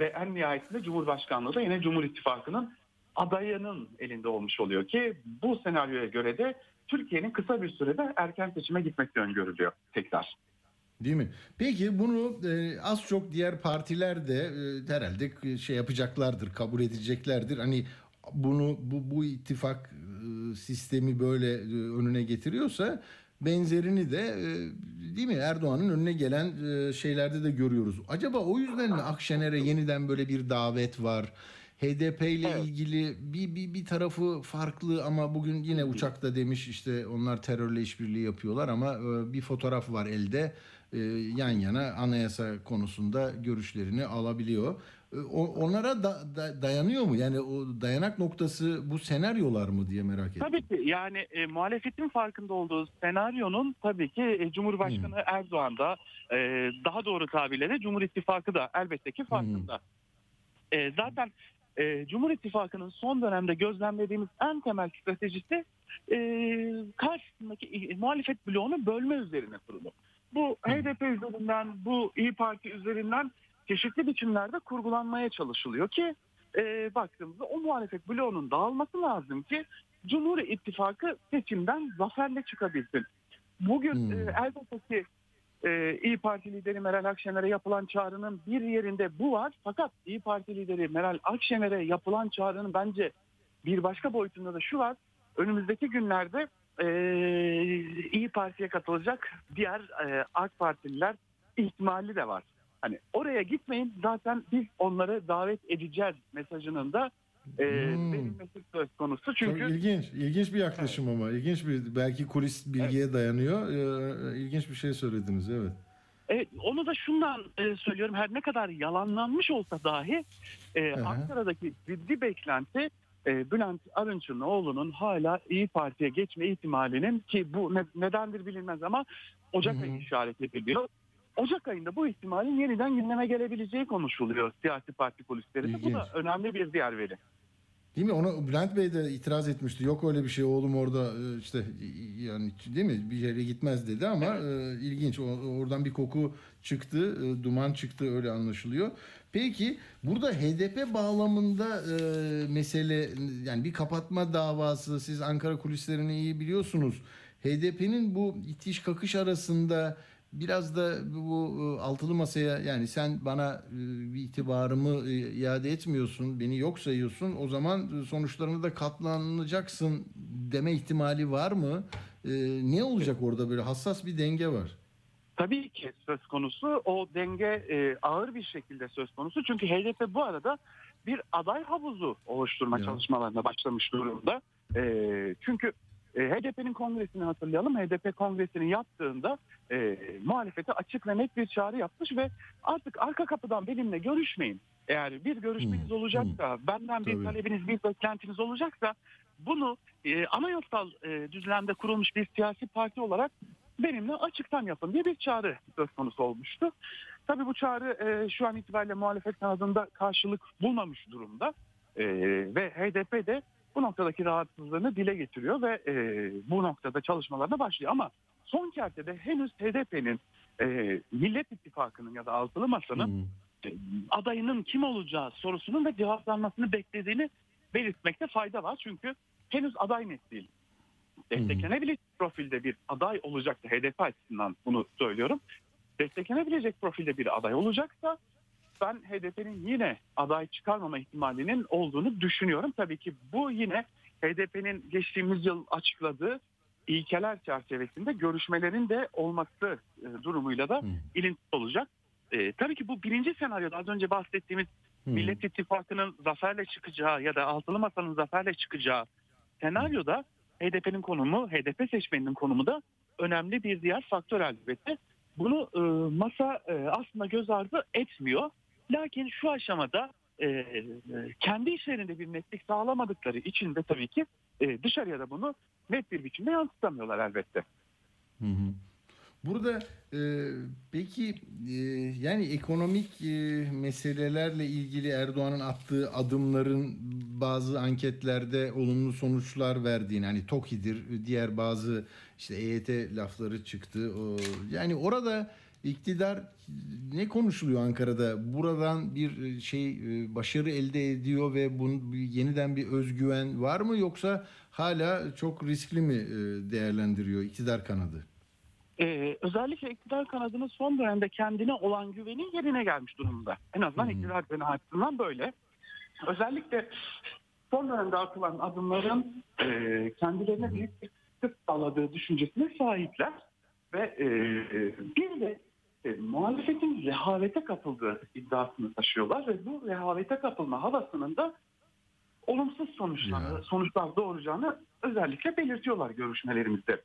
Ve en nihayetinde Cumhurbaşkanlığı da yine Cumhur İttifakı'nın adayının elinde olmuş oluyor ki bu senaryoya göre de Türkiye'nin kısa bir sürede erken seçime gitmesi öngörülüyor tekrar. Değil mi? Peki bunu e, az çok diğer partiler de e, herhalde şey yapacaklardır, kabul edeceklerdir. Hani bunu bu bu ittifak e, sistemi böyle e, önüne getiriyorsa benzerini de e, değil mi Erdoğan'ın önüne gelen e, şeylerde de görüyoruz. Acaba o yüzden mi Akşener'e yeniden böyle bir davet var? HDP ile Evet. ilgili bir, bir bir tarafı farklı ama bugün yine uçakta demiş işte onlar terörle işbirliği yapıyorlar ama e, bir fotoğraf var elde e, yan yana anayasa konusunda görüşlerini alabiliyor. E, o- onlara da, da- dayanıyor mu? Yani o dayanak noktası bu senaryolar mı diye merak ettim. Tabii ki yani e, muhalefetin farkında olduğu senaryonun tabii ki e, Cumhurbaşkanı Erdoğan da e, daha doğru tabirle de Cumhur İttifakı da elbette ki farkında. E, zaten e, Cumhur İttifakı'nın son dönemde gözlemlediğimiz en temel stratejisi e, karşısındaki e, muhalefet bloğunu bölme üzerine kurulu. Bu HDP üzerinden, bu İyi Parti üzerinden çeşitli biçimlerde kurgulanmaya çalışılıyor ki e, baktığımızda o muhalefet bloğunun dağılması lazım ki Cumhur İttifakı seçimden zaferle çıkabilsin. Bugün Hmm. e, elbette ki e, İyi Parti lideri Meral Akşener'e yapılan çağrının bir yerinde bu var. Fakat İyi Parti lideri Meral Akşener'e yapılan çağrının bence bir başka boyutunda da şu var. Önümüzdeki günlerde e, İyi Parti'ye katılacak diğer e, AK Partililer ihtimali de var. Hani oraya gitmeyin zaten biz onları davet edeceğiz mesajının da e, Hmm. verilmesi söz konusu. Çok Çünkü ilginç, ilginç bir yaklaşım ama ilginç bir belki kulis bilgiye dayanıyor. Ee, ilginç bir şey söylediniz evet. Evet, onu da şundan e, söylüyorum. Her ne kadar yalanlanmış olsa dahi e. Ankara'daki ciddi beklenti e, Bülent Arınç'ın oğlunun hala İyi Parti'ye geçme ihtimalinin ki bu ne- nedendir bilinmez ama Ocak ayı işaret ediliyor. Ocak ayında bu ihtimalin yeniden gündeme gelebileceği konuşuluyor siyasi parti kulislerinde. Bu da önemli bir diğer veri. Değil mi? Ona Bülent Bey de itiraz etmişti. Yok öyle bir şey oğlum orada e, işte yani değil mi? Bir yere gitmez dedi ama e, ilginç. O- oradan bir koku çıktı, e, duman çıktı öyle anlaşılıyor. Peki burada HDP bağlamında e, mesele yani bir kapatma davası siz Ankara kulislerini iyi biliyorsunuz. HDP'nin bu itiş kakış arasında biraz da bu e, altılı masaya yani sen bana e, bir itibarımı e, iade etmiyorsun, beni yok sayıyorsun. O zaman sonuçlarına da katlanacaksın deme ihtimali var mı? Ne olacak orada böyle hassas bir denge var. Tabii ki söz konusu o denge e, ağır bir şekilde söz konusu. Çünkü HDP bu arada bir aday havuzu oluşturma Ya. çalışmalarına başlamış durumda. E, çünkü e, HDP'nin kongresini hatırlayalım. HDP kongresini yaptığında e, muhalefete açık ve net bir çağrı yapmış ve artık arka kapıdan benimle görüşmeyin. Eğer bir görüşmeniz Hmm, olacaksa, benden bir Tabii. talebiniz, bir beklentiniz olacaksa bunu e, anayasal e, düzlemde kurulmuş bir siyasi parti olarak benimle açıktan yapın diye bir çağrı söz konusu olmuştu. Tabii bu çağrı e, şu an itibariyle muhalefet kanadında karşılık bulmamış durumda. E, ve HDP de bu noktadaki rahatsızlığını dile getiriyor ve e, bu noktada çalışmalarına başlıyor. Ama son kertede henüz HDP'nin e, Millet İttifakı'nın ya da Altılı Masa'nın e, adayının kim olacağı sorusunun da cevaplanmasını beklediğini belirtmekte fayda var. Çünkü henüz aday net değil. Desteklenebilecek profilde bir aday olacaktı HDP açısından bunu söylüyorum. Desteklenebilecek profilde bir aday olacaksa ben HDP'nin yine aday çıkarmama ihtimalinin olduğunu düşünüyorum. Tabii ki bu yine HDP'nin geçtiğimiz yıl açıkladığı ilkeler çerçevesinde görüşmelerin de olması e, durumuyla da ilintili olacak. E, tabii ki bu birinci senaryoda az önce bahsettiğimiz Millet İttifakı'nın zaferle çıkacağı ya da altılı masanın zaferle çıkacağı senaryoda HDP'nin konumu, HDP seçmeninin konumu da önemli bir diğer faktör elbette. Bunu e, masa e, aslında göz ardı etmiyor. Lakin şu aşamada e, e, kendi işlerinde bir netlik sağlamadıkları için de tabii ki e, dışarıya da bunu net bir biçimde yansıtamıyorlar elbette. Hı hı. Burada e, peki e, yani ekonomik e, meselelerle ilgili Erdoğan'ın attığı adımların bazı anketlerde olumlu sonuçlar verdiğini hani TOKİ'dir diğer bazı işte EYT lafları çıktı. O, yani orada iktidar ne konuşuluyor Ankara'da? Buradan bir şey e, başarı elde ediyor ve bunun bir- yeniden bir özgüven var mı yoksa hala çok riskli mi e, değerlendiriyor iktidar kanadı? Ee, özellikle iktidar kanadının son dönemde kendine olan güveni yerine gelmiş durumda. En azından iktidar güveni açısından böyle. Özellikle son dönemde atılan adımların e, kendilerine büyük bir sıkıntı sağladığı düşüncesine sahipler. Ve e, bir de e, muhalefetin rehavete kapıldığı iddiasını taşıyorlar ve bu rehavete kapılma havasının da olumsuz sonuçlar, sonuçlar doğuracağını özellikle belirtiyorlar görüşmelerimizde.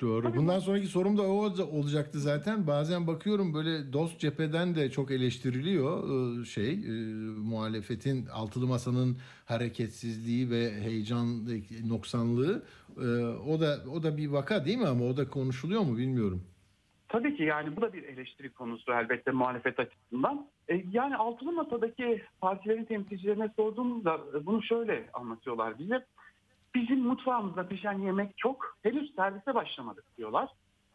Doğru. Bundan sonraki sorum da o olacaktı zaten. Bazen bakıyorum böyle dost cepheden de çok eleştiriliyor ee, şey e, muhalefetin altılı masanın hareketsizliği ve heyecan noksanlığı. Ee, O da o da bir vaka değil mi ama o da konuşuluyor mu bilmiyorum. Tabii ki yani bu da bir eleştiri konusu elbette muhalefet açısından. E, yani altılı masadaki partilerin temsilcilerine sorduğumuzda bunu şöyle anlatıyorlar bize. Bizim mutfağımızda pişen yemek çok, henüz servise başlamadık diyorlar.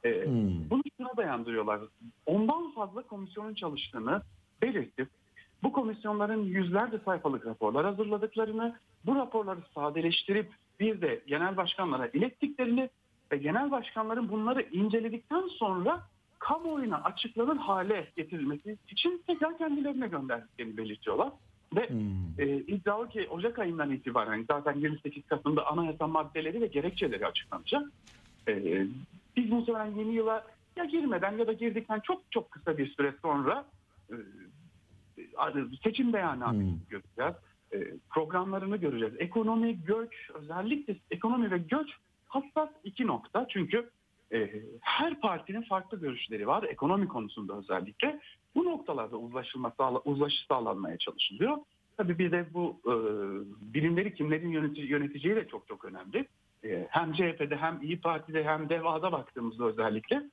E, Hmm. Bunu şuna dayandırıyorlar. Ondan fazla komisyonun çalıştığını belirtip bu komisyonların yüzlerce sayfalık raporlar hazırladıklarını, bu raporları sadeleştirip bir de genel başkanlara ilettiklerini ve genel başkanların bunları inceledikten sonra kamuoyuna açıklanır hale getirilmesi için tekrar kendilerine gönderdiklerini belirtiyorlar. Ve Hmm. e, iddia o ki Ocak ayından itibaren zaten 28 Kasım'da anayasa maddeleri ve gerekçeleri açıklanacak. E, biz muhtemelen yeni yıla ya girmeden ya da girdikten çok çok kısa bir süre sonra e, seçim beyannamesini Hmm. göreceğiz. E, programlarını göreceğiz. Ekonomi, göç, özellikle ekonomi ve göç hassas iki nokta. Çünkü e, her partinin farklı görüşleri var. Ekonomi konusunda özellikle. Bu noktalarda uzlaşılma, sağla, uzlaşı sağlanmaya çalışılıyor. Tabii bir de bu e, bilimleri kimlerin yönetici, yöneteceği de çok çok önemli. E, hem CHP'de hem İyi Parti'de hem DEVA'da baktığımızda özellikle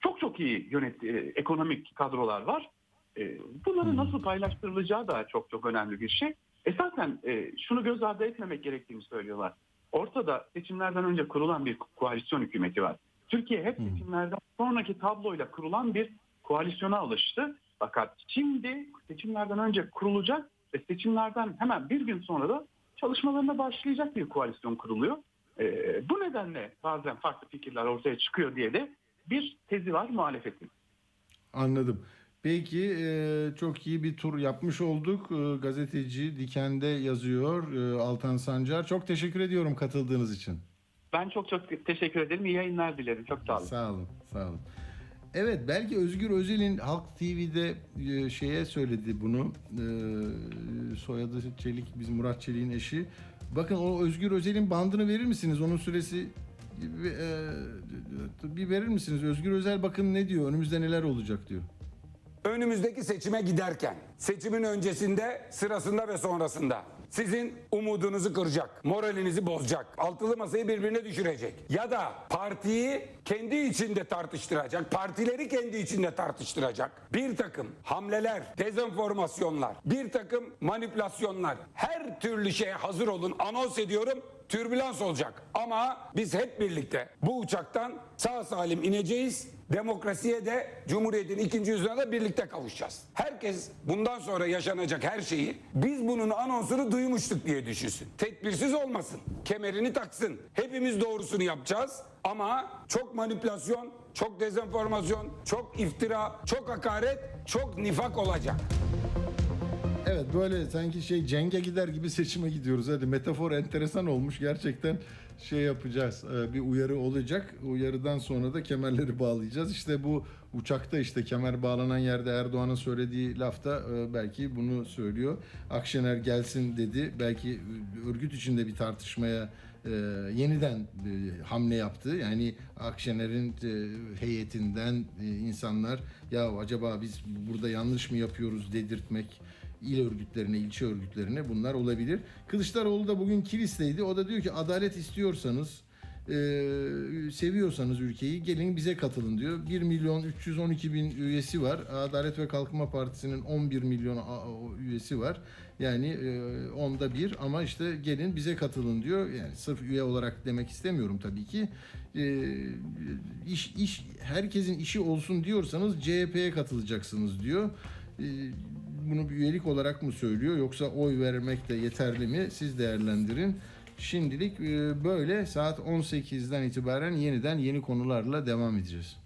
çok çok iyi yönet, e, ekonomik kadrolar var. E, bunların nasıl paylaştırılacağı da çok çok önemli bir şey. Esasen e, şunu göz ardı etmemek gerektiğini söylüyorlar. Ortada seçimlerden önce kurulan bir koalisyon hükümeti var. Türkiye hep seçimlerden sonraki tabloyla kurulan bir koalisyona alıştı. Fakat şimdi seçimlerden önce kurulacak ve seçimlerden hemen bir gün sonra da çalışmalarına başlayacak bir koalisyon kuruluyor. Ee, bu nedenle bazen farklı fikirler ortaya çıkıyor diye de bir tezi var muhalefetin. Anladım. Peki e, çok iyi bir tur yapmış olduk. E, gazeteci Diken'de yazıyor e, Altan Sancar. Çok teşekkür ediyorum katıldığınız için. Ben çok çok teşekkür ederim. İyi yayınlar dilerim. Çok sağ olun. Sağ olun, sağ olun. Evet, belki Özgür Özel'in Halk TV'de e, şeye söyledi bunu. E, soyadı Çelik, biz Murat Çelik'in eşi. Bakın o Özgür Özel'in bandını verir misiniz? Onun süresi e, bir verir misiniz? Özgür Özel bakın ne diyor? Önümüzde neler olacak diyor. Önümüzdeki seçime giderken, seçimin öncesinde, sırasında ve sonrasında sizin umudunuzu kıracak, moralinizi bozacak, altılı masayı birbirine düşürecek. Ya da partiyi kendi içinde tartıştıracak, partileri kendi içinde tartıştıracak. Bir takım hamleler, dezenformasyonlar, bir takım manipülasyonlar, her türlü şeye hazır olun anons ediyorum türbülans olacak. Ama biz hep birlikte bu uçaktan sağ salim ineceğiz. Demokrasiye de Cumhuriyet'in ikinci yüzyılına da birlikte kavuşacağız. Herkes bundan sonra yaşanacak her şeyi biz bunun anonsunu duymuştuk diye düşünsün. Tedbirsiz olmasın. Kemerini taksın. Hepimiz doğrusunu yapacağız. Ama çok manipülasyon, çok dezenformasyon, çok iftira, çok hakaret, çok nifak olacak. Evet böyle sanki şey cenge gider gibi seçime gidiyoruz. Hadi metafor enteresan olmuş. Gerçekten şey yapacağız. Ee, Bir uyarı olacak. Uyarıdan sonra da kemerleri bağlayacağız. İşte bu uçakta işte kemer bağlanan yerde Erdoğan'ın söylediği lafta e, belki bunu söylüyor. Akşener gelsin dedi. Belki e, örgüt içinde bir tartışmaya e, yeniden e, hamle yaptı. Yani Akşener'in e, heyetinden e, insanlar ya acaba biz burada yanlış mı yapıyoruz dedirtmek il örgütlerine, ilçe örgütlerine bunlar olabilir. Kılıçdaroğlu da bugün Kilis'teydi. O da diyor ki adalet istiyorsanız e, seviyorsanız ülkeyi gelin bize katılın diyor. 1 milyon 312 bin üyesi var. Adalet ve Kalkınma Partisi'nin 11 milyon üyesi var. Yani e, onda bir ama işte gelin bize katılın diyor. Yani sırf üye olarak demek istemiyorum tabii ki. E, iş, iş herkesin işi olsun diyorsanız CHP'ye katılacaksınız diyor. E, bunu bir üyelik olarak mı söylüyor yoksa oy vermek de yeterli mi? Siz değerlendirin. Şimdilik e, böyle saat 18'den itibaren yeniden yeni konularla devam edeceğiz.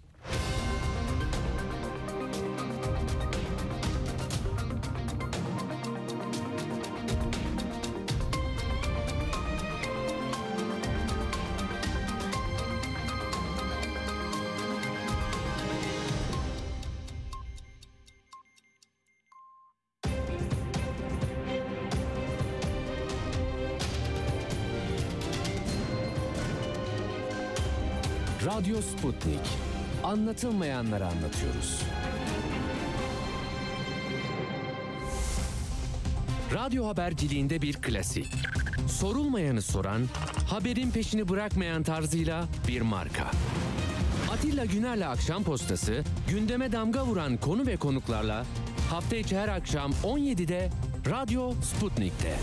Anlatılmayanları anlatıyoruz. Radyo haberciliğinde bir klasik. Sorulmayanı soran, haberin peşini bırakmayan tarzıyla bir marka. Atilla Güner'le Akşam Postası, gündeme damga vuran konu ve konuklarla hafta içi her akşam 17'de Radyo Sputnik'te.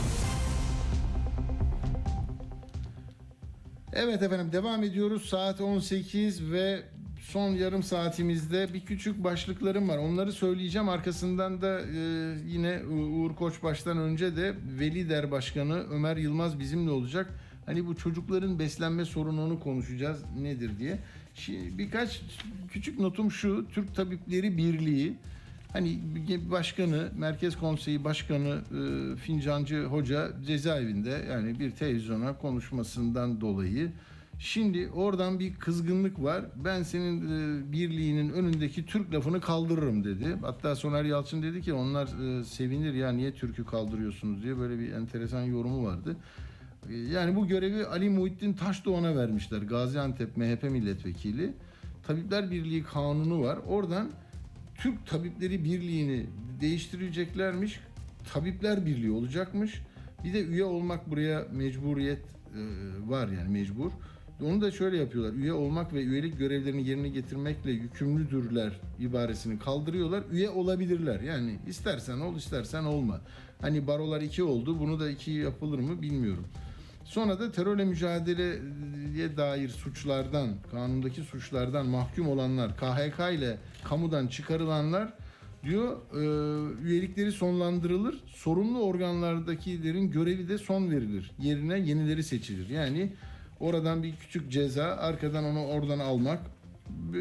Evet efendim devam ediyoruz. Saat 18 ve son yarım saatimizde bir küçük başlıklarım var. Onları söyleyeceğim. Arkasından da e, yine Uğur Koçbaş'tan önce de Veli Der Başkanı Ömer Yılmaz bizimle olacak. Hani bu çocukların beslenme sorununu konuşacağız nedir diye. Şi- birkaç küçük notum şu. Türk Tabipleri Birliği Hani başkanı, Merkez Konseyi Başkanı e, Fincancı Hoca cezaevinde yani bir televizyona konuşmasından dolayı. Şimdi oradan bir kızgınlık var. Ben senin e, birliğinin önündeki Türk lafını kaldırırım dedi. Hatta Soner Yalçın dedi ki onlar e, sevinir ya niye Türk'ü kaldırıyorsunuz diye böyle bir enteresan yorumu vardı. E, Yani bu görevi Ali Muhittin Taşdoğan'a vermişler. Gaziantep MHP milletvekili. Tabipler Birliği kanunu var. Oradan Türk Tabipleri Birliği'ni değiştireceklermiş. Tabipler Birliği olacakmış. Bir de üye olmak buraya mecburiyet e, var yani mecbur. Onu da şöyle yapıyorlar. Üye olmak ve üyelik görevlerini yerine getirmekle yükümlüdürler ibaresini kaldırıyorlar. Üye olabilirler. Yani istersen ol istersen olma. Hani barolar iki oldu. Bunu da iki yapılır mı bilmiyorum. Sonra da terörle mücadeleye dair suçlardan, kanundaki suçlardan mahkum olanlar, KHK ile kamudan çıkarılanlar diyor e, üyelikleri sonlandırılır. Sorumlu organlardakilerin görevi de son verilir. Yerine yenileri seçilir. Yani oradan bir küçük ceza, arkadan onu oradan almak e,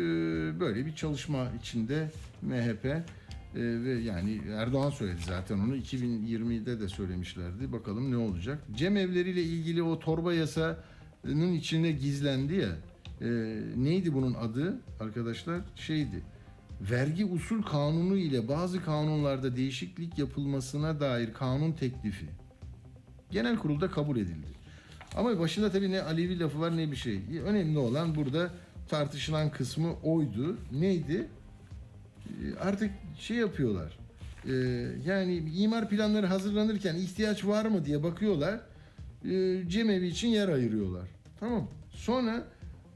böyle bir çalışma içinde MHP e, ve yani Erdoğan söyledi zaten onu 2020'de de söylemişlerdi. Bakalım ne olacak. Cem evleriyle ilgili o torba yasanın içine gizlendi ya. e, neydi bunun adı arkadaşlar? Şeydi. Vergi usul kanunu ile bazı kanunlarda değişiklik yapılmasına dair kanun teklifi. Genel kurulda kabul edildi. Ama başında tabii ne Alevi lafı var ne bir şey. Önemli olan burada tartışılan kısmı oydu. Neydi? Ee, artık şey yapıyorlar. Ee, yani imar planları hazırlanırken ihtiyaç var mı diye bakıyorlar. Cemevi için yer ayırıyorlar. Tamam. Sonra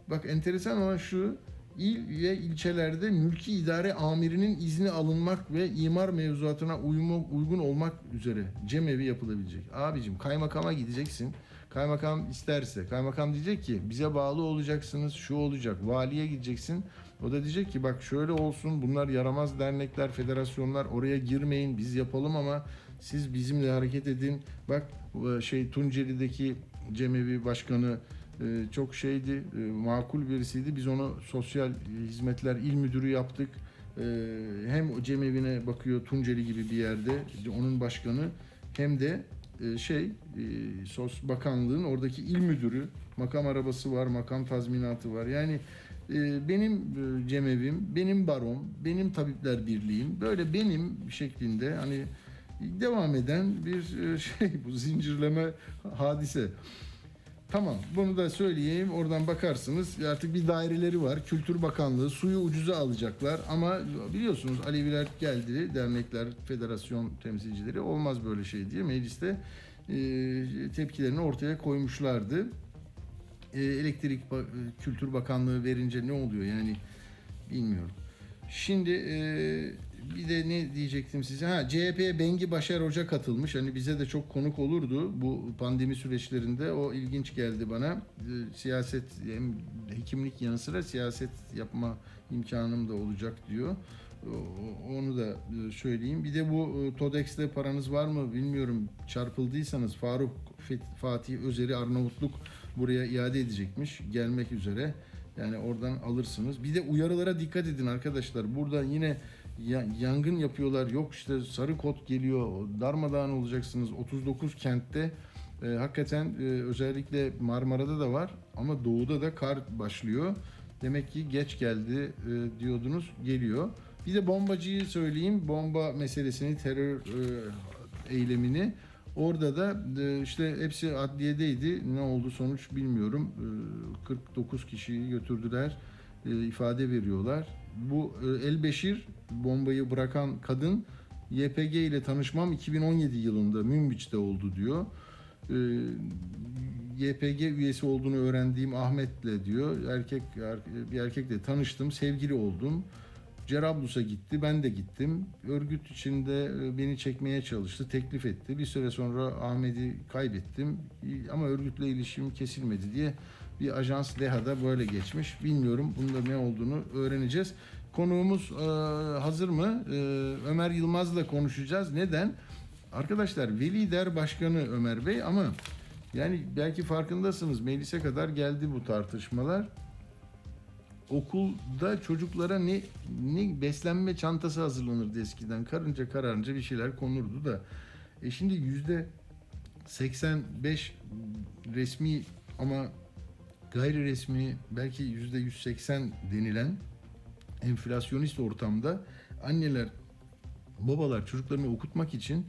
bak enteresan olan şu il ve ilçelerde mülki idare amirinin izni alınmak ve imar mevzuatına uyumu, uygun olmak üzere cemevi yapılabilecek. Abicim kaymakama gideceksin. Kaymakam isterse kaymakam diyecek ki bize bağlı olacaksınız şu olacak. Valiye gideceksin. O da diyecek ki bak şöyle olsun bunlar yaramaz dernekler, federasyonlar oraya girmeyin biz yapalım ama siz bizimle hareket edin. Bak e, şey Tunceli'deki Cemevi Başkanı e, çok şeydi, e, makul birisiydi. Biz onu sosyal hizmetler il müdürü yaptık. Hem o cemevine bakıyor Tunceli gibi bir yerde onun başkanı hem de şey e, sos bakanlığın oradaki il müdürü makam arabası var makam tazminatı var yani e, benim e, cemevim benim barom benim tabipler birliğim böyle benim şeklinde hani devam eden bir e, şey bu zincirleme hadise. Tamam bunu da söyleyeyim. Oradan bakarsınız. Artık bir daireleri var. Kültür Bakanlığı suyu ucuza alacaklar. Ama biliyorsunuz Aleviler geldi. Dernekler federasyon temsilcileri. Olmaz böyle şey diye mecliste e, tepkilerini ortaya koymuşlardı. E, Elektrik Kültür Bakanlığı verince ne oluyor? Yani bilmiyorum. Şimdi e, bir de ne diyecektim size? Ha CHP'ye Bengi Başar Hoca katılmış. Hani bize de çok konuk olurdu bu pandemi süreçlerinde. O ilginç geldi bana. E, siyaset hem hekimlik yanı sıra siyaset yapma imkanım da olacak diyor. Onu da e, söyleyeyim. Bir de bu e, TODEX'te paranız var mı bilmiyorum. Çarpıldıysanız Faruk Fatih Özer'i Arnavutluk buraya iade edecekmiş. Gelmek üzere. Yani oradan alırsınız. Bir de uyarılara dikkat edin arkadaşlar. Burada yine ya- yangın yapıyorlar. Yok işte sarı kod geliyor. Darmadağın olacaksınız. 39 kentte e, hakikaten e, özellikle Marmara'da da var ama doğuda da kar başlıyor. Demek ki geç geldi e, diyordunuz. Geliyor. Bir de bombacıyı söyleyeyim. Bomba meselesini, terör e, eylemini Orada da e, işte hepsi adliyedeydi. Ne oldu sonuç bilmiyorum. E, 49 kişiyi götürdüler. E, ifade veriyorlar. Bu e, Elbeşir bombayı bırakan kadın YPG ile tanışmam 2017 yılında Münbiç'te oldu diyor. E, YPG üyesi olduğunu öğrendiğim Ahmet'le diyor. Erkek er- bir erkekle tanıştım, sevgili oldum. Cerablus'a gitti, ben de gittim. Örgüt içinde e, beni çekmeye çalıştı, teklif etti. Bir süre sonra Ahmet'i kaybettim ama örgütle ilişkim kesilmedi diye bir ajans DEHA'da böyle geçmiş. Bilmiyorum bunda ne olduğunu öğreneceğiz. Konuğumuz e, hazır mı? E, Ömer Yılmaz'la konuşacağız. Neden? Arkadaşlar Veli Der Başkanı Ömer Bey ama yani belki farkındasınız meclise kadar geldi bu tartışmalar okulda çocuklara ne ne beslenme çantası hazırlanırdı eskiden. Karınca kararınca bir şeyler konurdu da. E şimdi yüzde 85 resmi ama gayri resmi belki yüzde 180 denilen enflasyonist ortamda anneler babalar çocuklarını okutmak için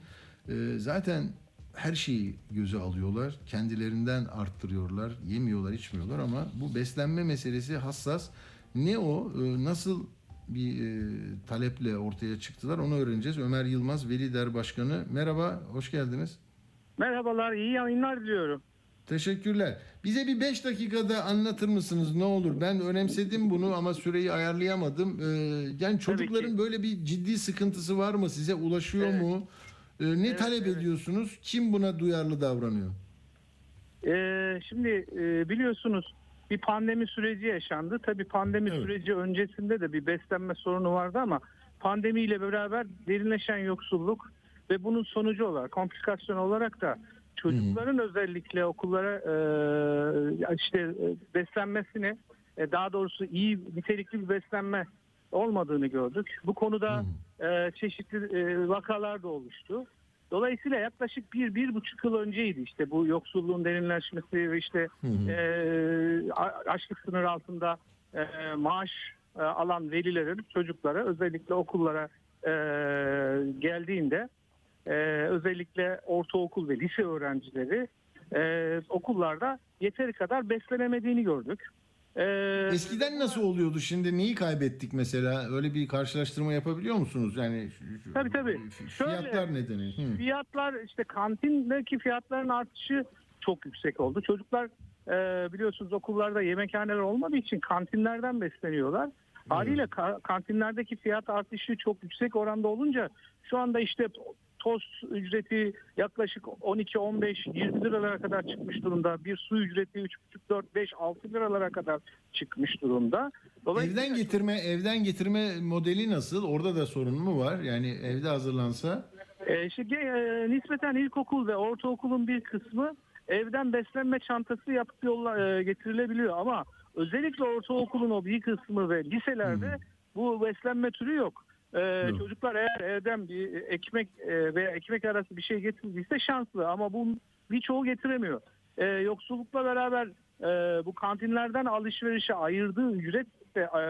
e, zaten her şeyi göze alıyorlar. Kendilerinden arttırıyorlar. Yemiyorlar, içmiyorlar ama bu beslenme meselesi hassas. Ne o? e, Nasıl bir e, taleple ortaya çıktılar onu öğreneceğiz. Ömer Yılmaz, Veli Der Başkanı. Merhaba, hoş geldiniz. Merhabalar, iyi yayınlar diliyorum. Teşekkürler. Bize bir 5 dakikada anlatır mısınız ne olur? Ben önemsedim bunu ama süreyi ayarlayamadım. Ee, yani çocukların böyle bir ciddi sıkıntısı var mı? Size ulaşıyor Evet. mu? Ee, ne Evet, talep evet. ediyorsunuz? Kim buna duyarlı davranıyor? Ee, şimdi e, biliyorsunuz bir pandemi süreci yaşandı. Tabii pandemi Evet. süreci öncesinde de bir beslenme sorunu vardı ama pandemiyle beraber derinleşen yoksulluk ve bunun sonucu olarak, komplikasyon olarak da çocukların özellikle okullara e, işte e, beslenmesini e, daha doğrusu iyi nitelikli bir beslenme olmadığını gördük. Bu konuda e, çeşitli e, vakalar da oluştu. Dolayısıyla yaklaşık bir, bir buçuk yıl önceydi işte bu yoksulluğun derinleşmesi ve işte e, a- açlık sınır altında e, maaş e, alan velilerin çocuklara özellikle okullara e, geldiğinde e, özellikle ortaokul ve lise öğrencileri e, okullarda yeteri kadar beslenemediğini gördük. Ee, Eskiden nasıl oluyordu? Şimdi neyi kaybettik mesela? Öyle bir karşılaştırma yapabiliyor musunuz? Yani Tabii, tabii. Fiyatlar Şöyle- nedeni. Hı. Fiyatlar işte kantindeki fiyatların artışı çok yüksek oldu. Çocuklar e, biliyorsunuz okullarda yemekhaneler olmadığı için kantinlerden besleniyorlar. Haliyle ka- kantinlerdeki fiyat artışı çok yüksek oranda olunca şu anda işte tost ücreti yaklaşık 12, 15, 20 liralara kadar çıkmış durumda. Bir su ücreti 3,5, 4, 5, 6 liralara kadar çıkmış durumda. Dolayısıyla Evden getirme evden getirme modeli nasıl? Orada da sorun mu var? Yani evde hazırlansa E, şimdi e, nispeten ilkokul ve ortaokulun bir kısmı evden beslenme çantası yapıp yolla e, getirilebiliyor ama özellikle ortaokulun o bir kısmı ve liselerde bu beslenme türü yok. E, Yok. Çocuklar eğer evden bir ekmek e, veya ekmek arası bir şey getirdiyse şanslı ama bu birçoğu getiremiyor. E, yoksullukla beraber e, bu kantinlerden alışverişe ayırdığı ücret de e,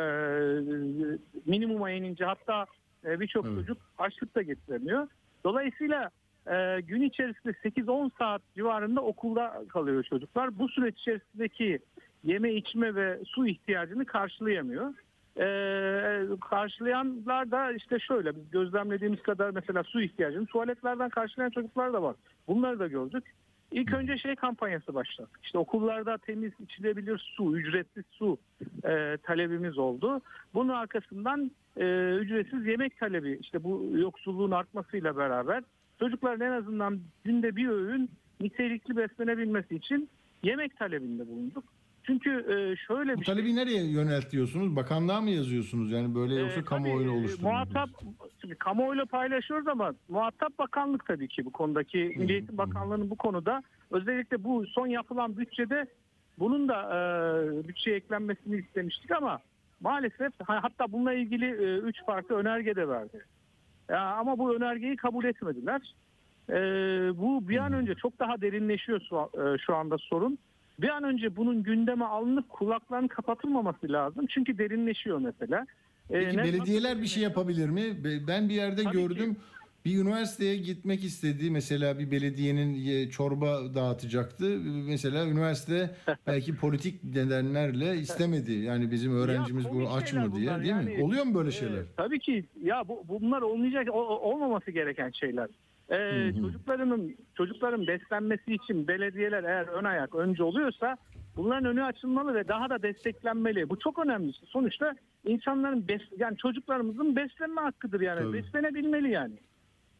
minimuma inince hatta e, birçok Evet. çocuk açlık da getiremiyor. Dolayısıyla e, gün içerisinde 8-10 saat civarında okulda kalıyor çocuklar. Bu süreç içerisindeki yeme içme ve su ihtiyacını karşılayamıyor. E, karşılayanlar da işte şöyle biz gözlemlediğimiz kadar mesela su ihtiyacını tuvaletlerden karşılayan çocuklar da var. Bunları da gördük. İlk önce şey kampanyası başladı. İşte okullarda temiz içilebilir su, ücretsiz su e, talebimiz oldu. Bunun arkasından e, ücretsiz yemek talebi işte bu yoksulluğun artmasıyla beraber çocukların en azından günde bir öğün nitelikli beslenebilmesi için yemek talebinde bulunduk. Çünkü e, şöyle bu bir şey. talebi nereye yöneltiyorsunuz? Bakanlığa mı yazıyorsunuz? Yani böyle yoksa Ee, kamuoyunu tabii, oluşturuyor Muhatap, şimdi kamuoyuyla paylaşıyoruz ama muhatap bakanlık tabii ki bu konudaki Milli Eğitim Bakanlığı'nın bu konuda özellikle bu son yapılan bütçede bunun da e, bütçeye eklenmesini istemiştik ama maalesef ha- hatta bununla ilgili e, üç farklı önerge de verdi. Ya, ama bu önergeyi kabul etmediler. E, bu bir an önce çok daha derinleşiyor şu, e, şu anda sorun. Bir an önce bunun gündeme alınıp kulakların kapatılmaması lazım. Çünkü derinleşiyor mesela. E, Peki ne- belediyeler bir şey yapabilir mi? Be- Ben bir yerde Tabii gördüm. Bir üniversiteye gitmek istedi. Mesela bir belediyenin ye- çorba dağıtacaktı. Mesela üniversite belki politik nedenlerle istemedi. Yani bizim öğrencimiz komik bu aç mı diye, değil mi? Yani, Oluyor mu böyle e, şeyler? tabii ki ya bu, bunlar olmayacak olmaması gereken şeyler. E, Çocuklarının çocukların beslenmesi için belediyeler eğer ön ayak önce oluyorsa bunların önü açılmalı ve daha da desteklenmeli. Bu çok önemli. Sonuçta insanların bes, yani çocuklarımızın beslenme hakkıdır yani. Tabii. Beslenebilmeli yani.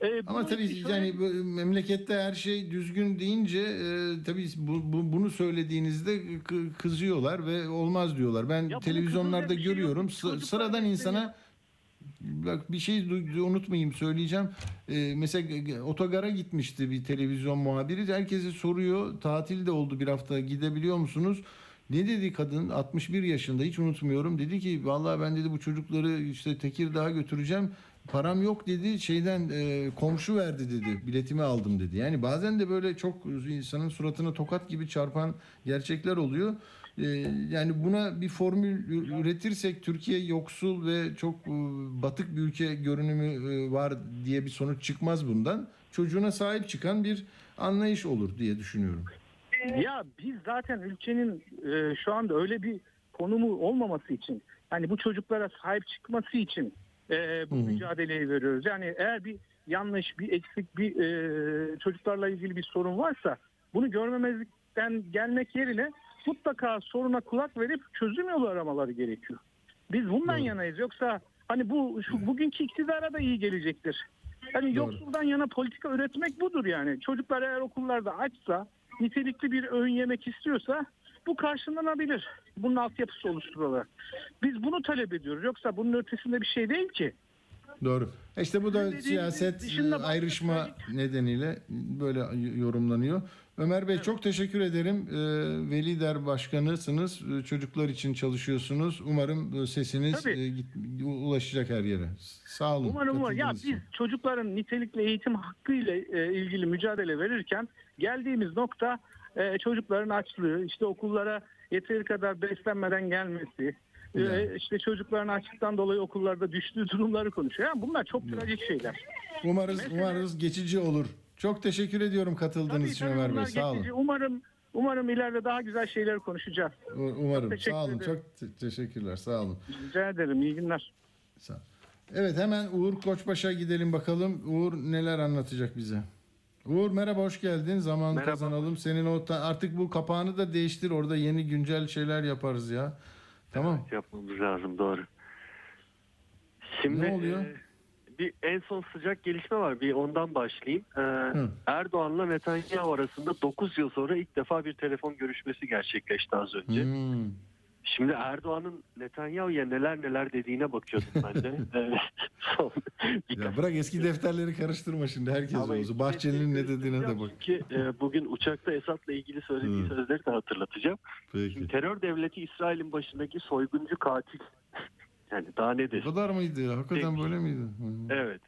E, Ama tabii şöyle- yani memlekette her şey düzgün deyince e, tabii bu, bu- bunu söylediğinizde kı- kızıyorlar ve olmaz diyorlar. Ben bunun televizyonlarda şey yok. görüyorum. Çocuklar sıradan insana bak bir şey unutmayayım söyleyeceğim. E, mesela otogara gitmişti bir televizyon muhabiri. Herkese soruyor. Tatil de oldu bir hafta. Gidebiliyor musunuz? Ne dedi kadın? 61 yaşında hiç unutmuyorum. Dedi ki vallahi ben dedi bu çocukları işte Tekirdağ'a götüreceğim. Param yok dedi. Şeyden e, komşu verdi dedi. Biletimi aldım dedi. Yani bazen de böyle çok insanın suratına tokat gibi çarpan gerçekler oluyor. E, yani buna bir formül üretirsek Türkiye yoksul ve çok e, batık bir ülke görünümü e, var diye bir sonuç çıkmaz bundan. Çocuğuna sahip çıkan bir anlayış olur diye düşünüyorum. Ya biz zaten ülkenin e, şu anda öyle bir konumu olmaması için hani bu çocuklara sahip çıkması için e, bu mücadeleyi veriyoruz. Yani eğer bir yanlış, bir eksik, bir e, çocuklarla ilgili bir sorun varsa bunu görmemezlikten gelmek yerine mutlaka soruna kulak verip çözüm yolu aramaları gerekiyor. Biz bundan yanayız. Yoksa hani bu şu bugünkü iktidara da iyi gelecektir. Hani yoksuldan yana politika üretmek budur yani. Çocuklar eğer okullarda açsa, nitelikli bir öğün yemek istiyorsa bu karşılanabilir. Bunun altyapısı oluşturularak. Biz bunu talep ediyoruz. Yoksa bunun ötesinde bir şey değil ki. Doğru. İşte bu da Dediğiniz siyaset başka ayrışma söyleyecek- nedeniyle böyle yorumlanıyor. Ömer Bey çok teşekkür ederim. Ee, Veli Der Başkanısınız. Ee, Çocuklar için çalışıyorsunuz. Umarım e, sesiniz Tabii. e, ulaşacak her yere. Sağ olun. Umarım umarım. Ya biz çocukların nitelikli eğitim hakkıyla e, ilgili mücadele verirken geldiğimiz nokta çocukların açlığı, işte okullara yeteri kadar beslenmeden gelmesi, e, Yani. işte çocukların açlıktan dolayı okullarda düştüğü durumları konuşuyor. Yani bunlar çok trajik şeyler. Umarız, Mesela- umarız geçici olur. Çok teşekkür ediyorum katıldığınız Tabii, için tabii Ömer Bey. Sağ olun. Umarım Umarım ileride daha güzel şeyler konuşacağız. Umarım. teşekkür Sağ olun. ederim. Çok te- teşekkürler. Sağ olun. Rica ederim. İyi günler. Sağ Evet hemen Uğur Koçbaş'a gidelim bakalım. Uğur neler anlatacak bize? Uğur merhaba hoş geldin. Zaman Merhaba. kazanalım. Senin o ta- artık bu kapağını da değiştir. Orada yeni güncel şeyler yaparız ya. Tamam. yapmamız lazım doğru. Şimdi Ne oluyor? e, bir en son sıcak gelişme var. Bir ondan başlayayım. E, Erdoğan'la Netanyahu arasında 9 yıl sonra ilk defa bir telefon görüşmesi gerçekleşti az önce. Hmm. Şimdi Erdoğan'ın Netanyahu'ya neler neler dediğine bakıyordum ben de. Ya bırak eski defterleri karıştırma şimdi herkes Ama olsun. Bahçeli'nin ne dediğine de bak. Çünkü e, bugün uçakta Esad'la ilgili söylediği Hı. sözleri de hatırlatacağım. Peki. Terör devleti İsrail'in başındaki soyguncu katil. Yani daha ne Bu desin? kadar mıydı? Hakikaten Demiş. böyle miydi? Evet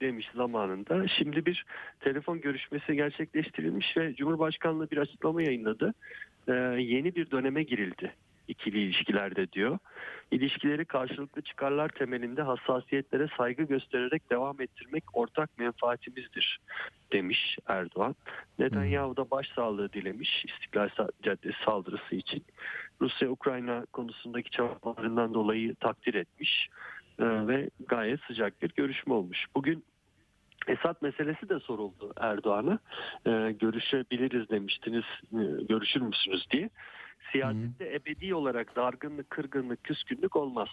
demiş zamanında. Şimdi bir telefon görüşmesi gerçekleştirilmiş ve Cumhurbaşkanlığı bir açıklama yayınladı. Ee, yeni bir döneme girildi ikili ilişkilerde diyor. İlişkileri karşılıklı çıkarlar temelinde hassasiyetlere saygı göstererek devam ettirmek ortak menfaatimizdir demiş Erdoğan. Netanyahu da başsağlığı dilemiş İstiklal Caddesi saldırısı için. Rusya-Ukrayna konusundaki çabalarından dolayı takdir etmiş Ee, ve gayet sıcak bir görüşme olmuş. Bugün Esad meselesi de soruldu Erdoğan'a. Ee, görüşebiliriz demiştiniz, e, görüşür müsünüz diye. Siyasette ebedi olarak dargınlık, kırgınlık, küskünlük olmaz.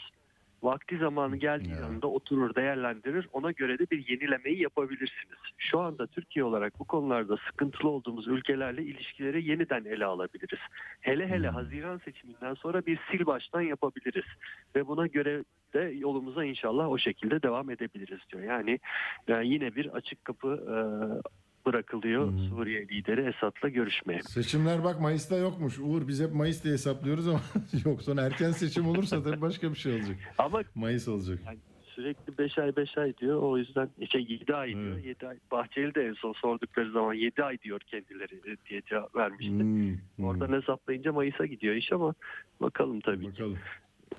Vakti zamanı geldiği Ya. anda oturur, değerlendirir. Ona göre de bir yenilemeyi yapabilirsiniz. Şu anda Türkiye olarak bu konularda sıkıntılı olduğumuz ülkelerle ilişkileri yeniden ele alabiliriz. Hele hele Haziran seçiminden sonra bir sil baştan yapabiliriz. Ve buna göre de yolumuza inşallah o şekilde devam edebiliriz diyor. Yani e, yine bir açık kapı e, bırakılıyor Suriye lideri Esad'la görüşmeye. Seçimler bak Mayıs'ta yokmuş. Uğur biz hep Mayıs diye hesaplıyoruz ama yok. Sonra erken seçim olursa tabii başka bir şey olacak. Ama Mayıs olacak. yani sürekli 5 ay 5 ay diyor. O yüzden şey 7 ay diyor. Evet. 7 ay. Bahçeli de en son sordukları zaman 7 ay diyor kendileri e, diye cevap vermişti. Hmm, hmm. Oradan hesaplayınca Mayıs'a gidiyor iş ama bakalım tabii ki. Bakalım. Ya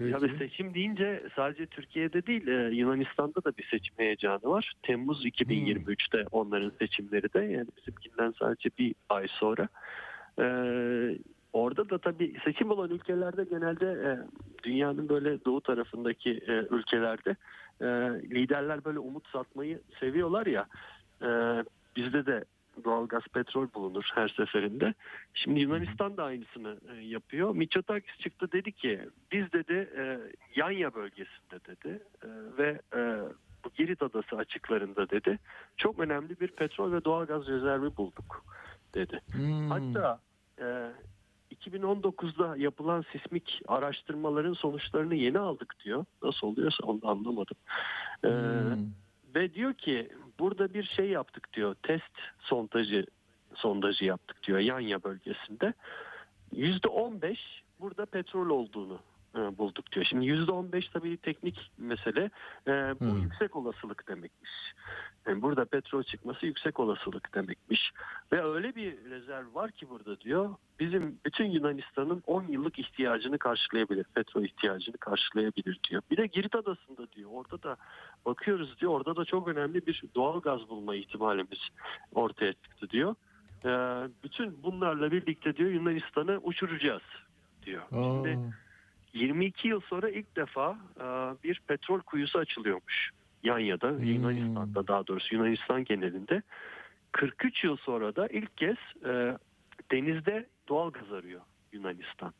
Peki. ve seçim deyince sadece Türkiye'de değil e, Yunanistan'da da bir seçim heyecanı var. Temmuz 2023'te onların seçimleri de yani bizimkinden sadece bir ay sonra. E, orada da tabii seçim olan ülkelerde genelde e, dünyanın böyle doğu tarafındaki e, ülkelerde e, liderler böyle umut satmayı seviyorlar ya. E, bizde de doğalgaz petrol bulunur her seferinde. Şimdi Yunanistan da aynısını e, yapıyor. Mitsotakis çıktı dedi ki biz dedi e, Yanya bölgesinde dedi e, ve e, bu Girit Adası açıklarında dedi çok önemli bir petrol ve doğalgaz rezervi bulduk dedi. Hmm. Hatta e, 2019'da yapılan sismik araştırmaların sonuçlarını yeni aldık diyor. Nasıl oluyorsa onu anlamadım. E, Hmm. ve diyor ki burada bir şey yaptık diyor. Test sondajı sondajı yaptık diyor Yanya bölgesinde. Yüzde 15 burada petrol olduğunu e, bulduk diyor. Şimdi yüzde 15 tabii teknik mesele. E, bu Hı. yüksek olasılık demekmiş. Yani burada petrol çıkması yüksek olasılık demekmiş. Ve öyle bir rezerv var ki burada diyor. Bizim bütün Yunanistan'ın 10 yıllık ihtiyacını karşılayabilir. Petrol ihtiyacını karşılayabilir diyor. Bir de Girit Adası'nda diyor. Orada da bakıyoruz diyor. Orada da çok önemli bir doğal gaz bulma ihtimalimiz ortaya çıktı diyor. Ee, bütün bunlarla birlikte diyor Yunanistan'ı uçuracağız diyor. Aa. Şimdi 22 yıl sonra ilk defa e, bir petrol kuyusu açılıyormuş. Yanya'da, Hmm. Yunanistan'da daha doğrusu Yunanistan genelinde. 43 yıl sonra da ilk kez e, denizde doğal gaz arıyor Yunanistan.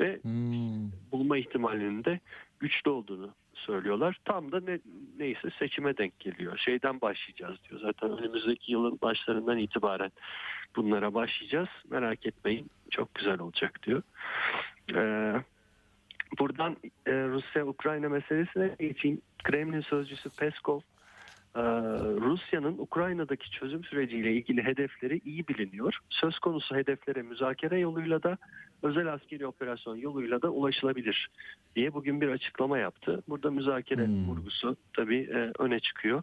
Ve Hmm. bulma ihtimalinin de güçlü olduğunu söylüyorlar. Tam da ne, neyse seçime denk geliyor. Şeyden başlayacağız diyor. Zaten önümüzdeki yılın başlarından itibaren bunlara başlayacağız. Merak etmeyin çok güzel olacak diyor. Ee, buradan e, Rusya-Ukrayna meselesine geçeyim. Kremlin sözcüsü Peskov e, Rusya'nın Ukrayna'daki çözüm süreciyle ilgili hedefleri iyi biliniyor. Söz konusu hedeflere müzakere yoluyla da özel askeri operasyon yoluyla da ulaşılabilir diye bugün bir açıklama yaptı. Burada müzakere Hmm. vurgusu tabii e, öne çıkıyor.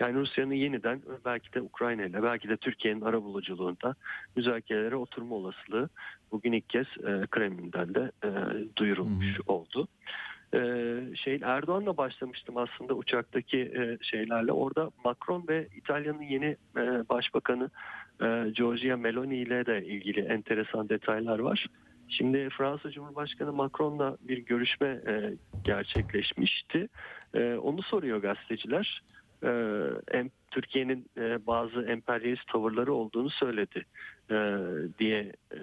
Yani Rusya'nın yeniden belki de Ukrayna ile belki de Türkiye'nin arabuluculuğunda müzakerelere oturma olasılığı bugün ilk kez e, Kremlin'den de e, duyurulmuş oldu. Ee, şey Erdoğan'la başlamıştım aslında uçaktaki e, şeylerle. Orada Macron ve İtalya'nın yeni e, başbakanı e, Giorgia Meloni ile de ilgili enteresan detaylar var. Şimdi Fransa Cumhurbaşkanı Macron'la bir görüşme e, gerçekleşmişti. E, onu soruyor gazeteciler. E, Türkiye'nin e, bazı emperyalist tavırları olduğunu söyledi e, diye. E,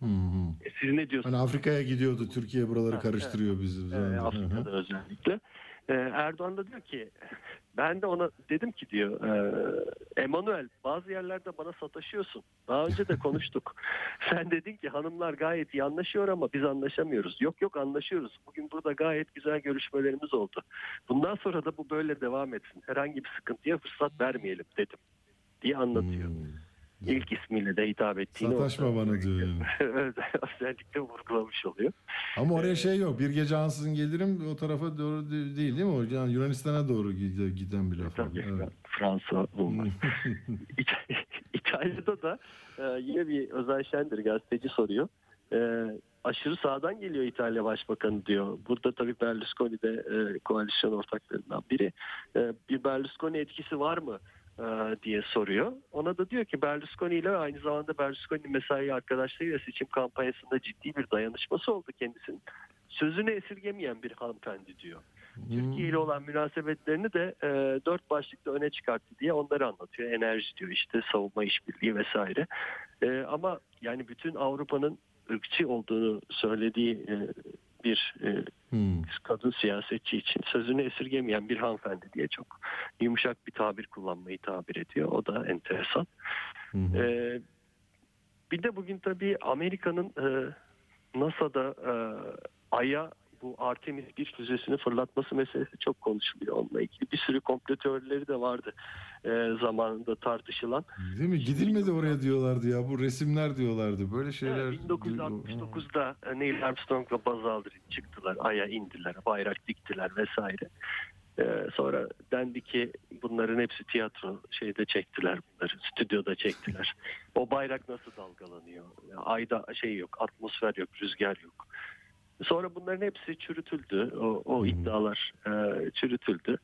Hı hı. siz ne diyorsunuz? Hani Afrika'ya gidiyor Türkiye buraları Ha, karıştırıyor bizi. Ee, Hı hı. Afrika'da özellikle. Ee, Erdoğan da diyor ki ben de ona dedim ki diyor e, Emanuel bazı yerlerde bana sataşıyorsun. Daha önce de konuştuk. Sen dedin ki hanımlar gayet iyi anlaşıyor ama biz anlaşamıyoruz. Yok yok anlaşıyoruz. Bugün burada gayet güzel görüşmelerimiz oldu. Bundan sonra da bu böyle devam etsin. Herhangi bir sıkıntıya fırsat vermeyelim dedim diye anlatıyor. Hmm. İlk ismiyle de hitap ettiğini Sataşma orada- bana diyor yani. özellikle vurgulamış oluyor. Ama oraya şey yok. Bir gece ansızın gelirim o tarafa doğru de- değil değil mi? O yani Yunanistan'a doğru gide- giden bir laf. Tabii Evet. Fransa. İta- İtalya'da da e, yine bir Özel Şendir gazeteci soruyor. E, aşırı sağdan geliyor İtalya Başbakanı diyor. Burada tabii Berlusconi de e, koalisyon ortaklarından biri. E, bir Berlusconi etkisi var mı? E, diye soruyor. Ona da diyor ki Berlusconi ile aynı zamanda Berlusconi mesai arkadaşlarıyla seçim kampanyasında ciddi bir dayanışması oldu kendisinin. Sözünü esirgemeyen bir hanımefendi diyor. Türkiye ile olan münasebetlerini de e, dört başlıkta öne çıkarttı diye onları anlatıyor. Enerji diyor işte savunma işbirliği vesaire. E, ama yani bütün Avrupa'nın ırkçı olduğunu söylediği e, bir e, Hmm. kadın siyasetçi için sözünü esirgemeyen bir hanımefendi diye çok yumuşak bir tabir kullanmayı tabir ediyor. O da enteresan. Hı. Ee, bir de bugün tabii Amerika'nın e, NASA'da e, Ay'a bu Artemis 1 füzesini fırlatması meselesi çok konuşuluyor. Onunla ilgili bir sürü komplo teorileri de vardı e, zamanında tartışılan. Değil mi? Gidilmedi oraya diyorlardı ya. Bu resimler diyorlardı. Böyle şeyler. Evet, 1969'da Neil Armstrong'la Buzz Aldrin çıktılar, Ay'a indiler, bayrak diktiler vesaire. Ee, sonra dendi ki bunların hepsi tiyatro şeyde çektiler bunları, stüdyoda çektiler. O bayrak nasıl dalgalanıyor? Ayda şey yok, atmosfer yok, rüzgar yok. Sonra bunların hepsi çürütüldü. O, o iddialar e, çürütüldü.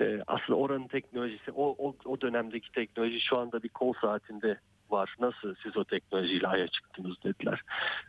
E, aslında oranın teknolojisi, o, o, o dönemdeki teknoloji şu anda bir kol saatinde var. Nasıl siz o teknolojiyle Ay'a çıktınız dediler.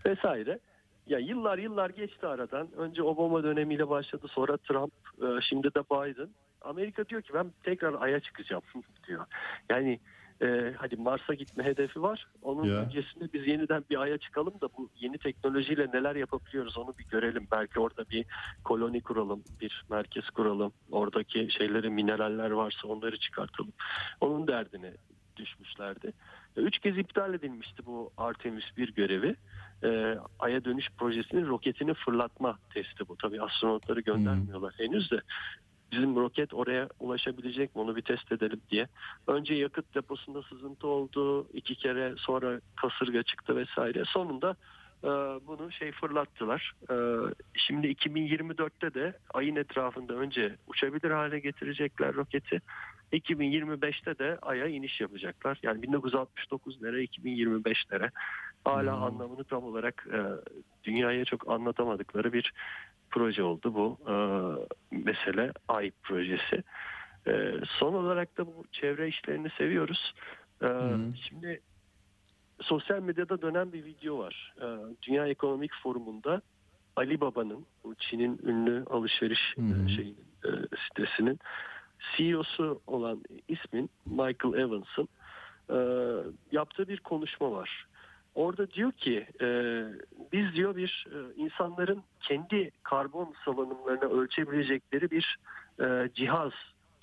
Vesaire. Ya yıllar yıllar geçti aradan. Önce Obama dönemiyle başladı. Sonra Trump, e, şimdi de Biden. Amerika diyor ki ben tekrar Ay'a çıkacağım diyor. Yani e, hadi Mars'a gitme hedefi var. Onun Ya. öncesinde biz yeniden bir Ay'a çıkalım da bu yeni teknolojiyle neler yapabiliyoruz onu bir görelim. Belki orada bir koloni kuralım, bir merkez kuralım. Oradaki şeyleri, mineraller varsa onları çıkartalım. Onun derdine düşmüşlerdi. Üç kez iptal edilmişti bu Artemis 1 görevi. E, Ay'a dönüş projesinin roketini fırlatma testi bu. Tabii astronotları göndermiyorlar henüz de. Bizim roket oraya ulaşabilecek mi onu bir test edelim diye. Önce yakıt deposunda sızıntı oldu. iki kere sonra kasırga çıktı vesaire. Sonunda e, bunu şey fırlattılar. E, şimdi 2024'te de ayın etrafında önce uçabilir hale getirecekler roketi. 2025'te de Ay'a iniş yapacaklar. Yani 1969 lira 2025 lira. Hala Hmm. anlamını tam olarak e, dünyaya çok anlatamadıkları bir proje oldu bu e, mesele Ay projesi. E, son olarak da bu çevre işlerini seviyoruz. E, Şimdi sosyal medyada dönen bir video var. E, Dünya Ekonomik Forumu'nda Ali Baba'nın, bu Çin'in ünlü alışveriş e, şeyinin e, sitesinin CEO'su olan ismin Michael Evans'ın e, yaptığı bir konuşma var. Orada diyor ki e, biz diyor bir e, insanların kendi karbon salınımlarını ölçebilecekleri bir e, cihaz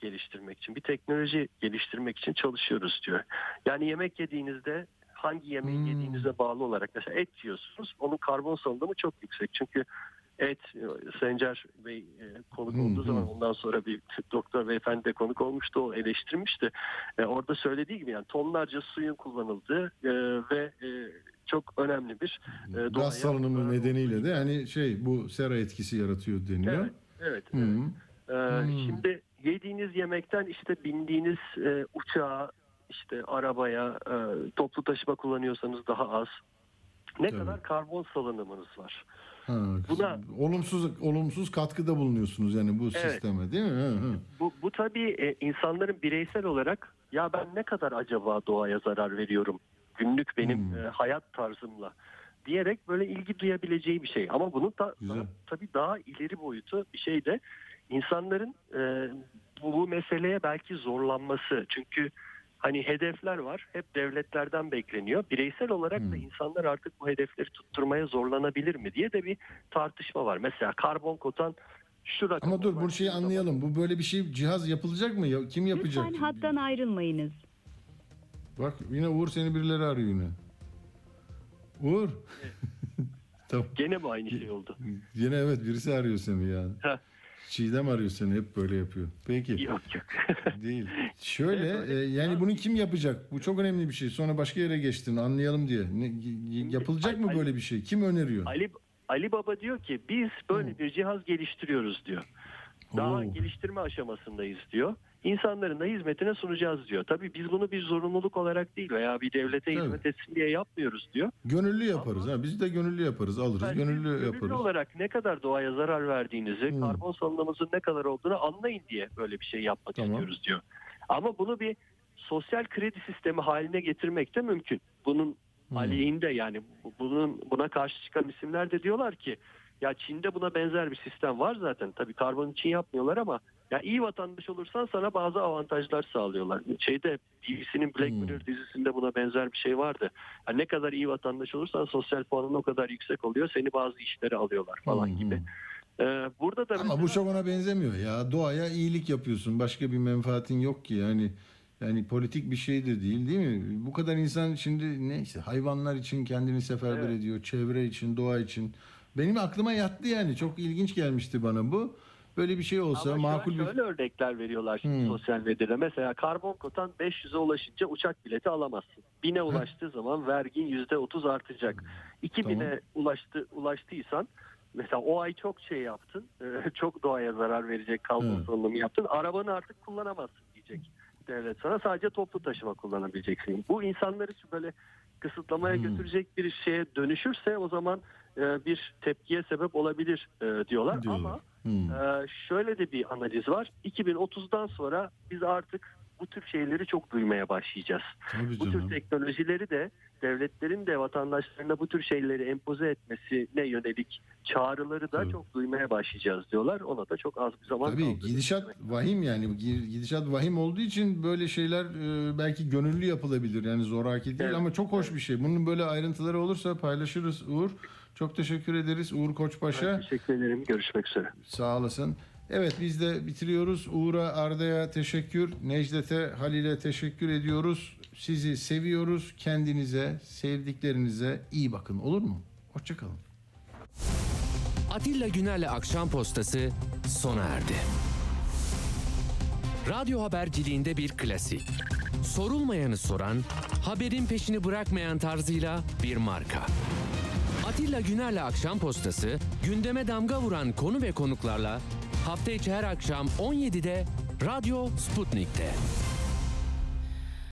geliştirmek için, bir teknoloji geliştirmek için çalışıyoruz diyor. Yani yemek yediğinizde hangi yemeği Hmm. yediğinize bağlı olarak mesela et yiyorsunuz. Onun karbon salınımı çok yüksek. Çünkü et e, Sencer Bey e, konuk Hı olduğu hı. zaman ondan sonra bir doktor beyefendi de konuk olmuştu. O eleştirmişti. E, orada söylediği gibi yani tonlarca suyun kullanıldığı ve çok önemli bir Gaz salınımı nedeniyle de hani şey bu sera etkisi yaratıyor deniyor. Evet, evet. Hı evet. hı. Ee, Hmm. Şimdi yediğiniz yemekten işte bindiğiniz uçağa, işte arabaya, toplu taşıma kullanıyorsanız daha az. Ne Tabii. kadar karbon salınımınız var? Ha, Buna- olumsuz olumsuz katkıda bulunuyorsunuz yani bu Evet. sisteme değil mi? Hı hı. Bu, bu tabii e, insanların bireysel olarak ya ben ne kadar acaba doğaya zarar veriyorum günlük benim Hmm. e, hayat tarzımla diyerek böyle ilgi duyabileceği bir şey. Ama bunun da, Güzel. daha- tabii daha ileri boyutu bir şey de insanların e, bu, bu meseleye belki zorlanması. Çünkü hani hedefler var hep devletlerden bekleniyor. Bireysel olarak da Hmm. insanlar artık bu hedefleri tutturmaya zorlanabilir mi diye de bir tartışma var. Mesela karbon kotan şu rakam Ama dur bu şeyi zaman- anlayalım. Bu böyle bir şey cihaz yapılacak mı? Ya, kim yapacak? Lütfen hattan ayrılmayınız. Bak yine Uğur seni birileri arıyor yine. Uğur. tamam. Gene mi aynı şey oldu? Yine evet birisi arıyor seni yani. Çiğdem arıyor seni hep böyle yapıyor. Peki. Yok yok. Değil. Şöyle e, yani bunu kim yapacak? Bu çok önemli bir şey. Sonra başka yere geçtin anlayalım diye. Ne, yapılacak mı böyle bir şey? Kim öneriyor? Ali Ali Baba diyor ki biz böyle bir cihaz geliştiriyoruz diyor. Daha Oo. geliştirme aşamasındayız diyor. İnsanların da hizmetine sunacağız diyor. Tabii biz bunu bir zorunluluk olarak değil veya bir devlete Tabii. hizmet etsin diye yapmıyoruz diyor. Gönüllü yaparız. Ha, biz de gönüllü yaparız. Alırız. Yani gönüllü gönüllü yaparız. olarak ne kadar doğaya zarar verdiğinizi, Hmm. karbon salınımınızın ne kadar olduğunu anlayın diye böyle bir şey yapmak Tamam. istiyoruz diyor. Ama bunu bir sosyal kredi sistemi haline getirmek de mümkün. Bunun Hmm. aleyhinde yani bu- bunun buna karşı çıkan isimler de diyorlar ki ya Çin'de buna benzer bir sistem var zaten. Tabii karbon için yapmıyorlar ama ya iyi vatandaş olursan sana bazı avantajlar sağlıyorlar. Şeyde BBC'nin Black Hmm. Mirror dizisinde buna benzer bir şey vardı. Ya ne kadar iyi vatandaş olursan sosyal puanın o kadar yüksek oluyor. Seni bazı işlere alıyorlar falan hı. gibi. Ee, burada da Ama mesela- bu çok ona benzemiyor ya. Doğaya iyilik yapıyorsun. Başka bir menfaatin yok ki yani. Yani politik bir şey de değil değil mi? Bu kadar insan şimdi neyse hayvanlar için kendini seferber Evet. ediyor. Çevre için, doğa için. Benim aklıma yattı yani. Çok ilginç gelmişti bana bu. Böyle bir şey olsa Ama makul bir... şöyle örnekler veriyorlar şimdi Hmm. sosyal medyada. Mesela karbon kotan 500'e ulaşınca uçak bileti alamazsın. 1000'e ulaştığı zaman vergin %30 artacak. 2000'e Tamam. ulaştı ulaştıysan mesela o ay çok şey yaptın. e, çok doğaya zarar verecek karbon salınımı yaptın. Arabanı artık kullanamazsın diyecek devlet sana. Sadece toplu taşıma kullanabileceksin. Bu insanları böyle kısıtlamaya Hmm. götürecek bir şeye dönüşürse o zaman bir tepkiye sebep olabilir e, diyorlar. Diyorlar. Ama Hmm. ee, şöyle de bir analiz var. 2030'dan sonra biz artık bu tür şeyleri çok duymaya başlayacağız. Tabii Bu tür canım. teknolojileri de devletlerin de vatandaşlarına bu tür şeyleri empoze etmesine yönelik çağrıları da Tabii. çok duymaya başlayacağız diyorlar. Ona da çok az bir zaman Tabii kaldı. gidişat vahim yani gidişat vahim olduğu için böyle şeyler e, belki gönüllü yapılabilir yani zoraki değil Evet, ama çok hoş bir şey. Bunun böyle ayrıntıları olursa paylaşırız Uğur. Çok teşekkür ederiz Uğur Ben Koçpaşa. teşekkür ederim. Görüşmek üzere. Sağ olasın. Evet biz de bitiriyoruz. Uğur'a, Arda'ya teşekkür, Necdet'e, Halil'e teşekkür ediyoruz. Sizi seviyoruz. Kendinize, sevdiklerinize iyi bakın olur mu? Hoşçakalın. Atilla Güner'le Akşam Postası sona erdi. Radyo haberciliğinde bir klasik. Sorulmayanı soran, haberin peşini bırakmayan tarzıyla bir marka. Atilla Güner'le Akşam Postası, gündeme damga vuran konu ve konuklarla hafta içi her akşam 17'de Radyo Sputnik'te.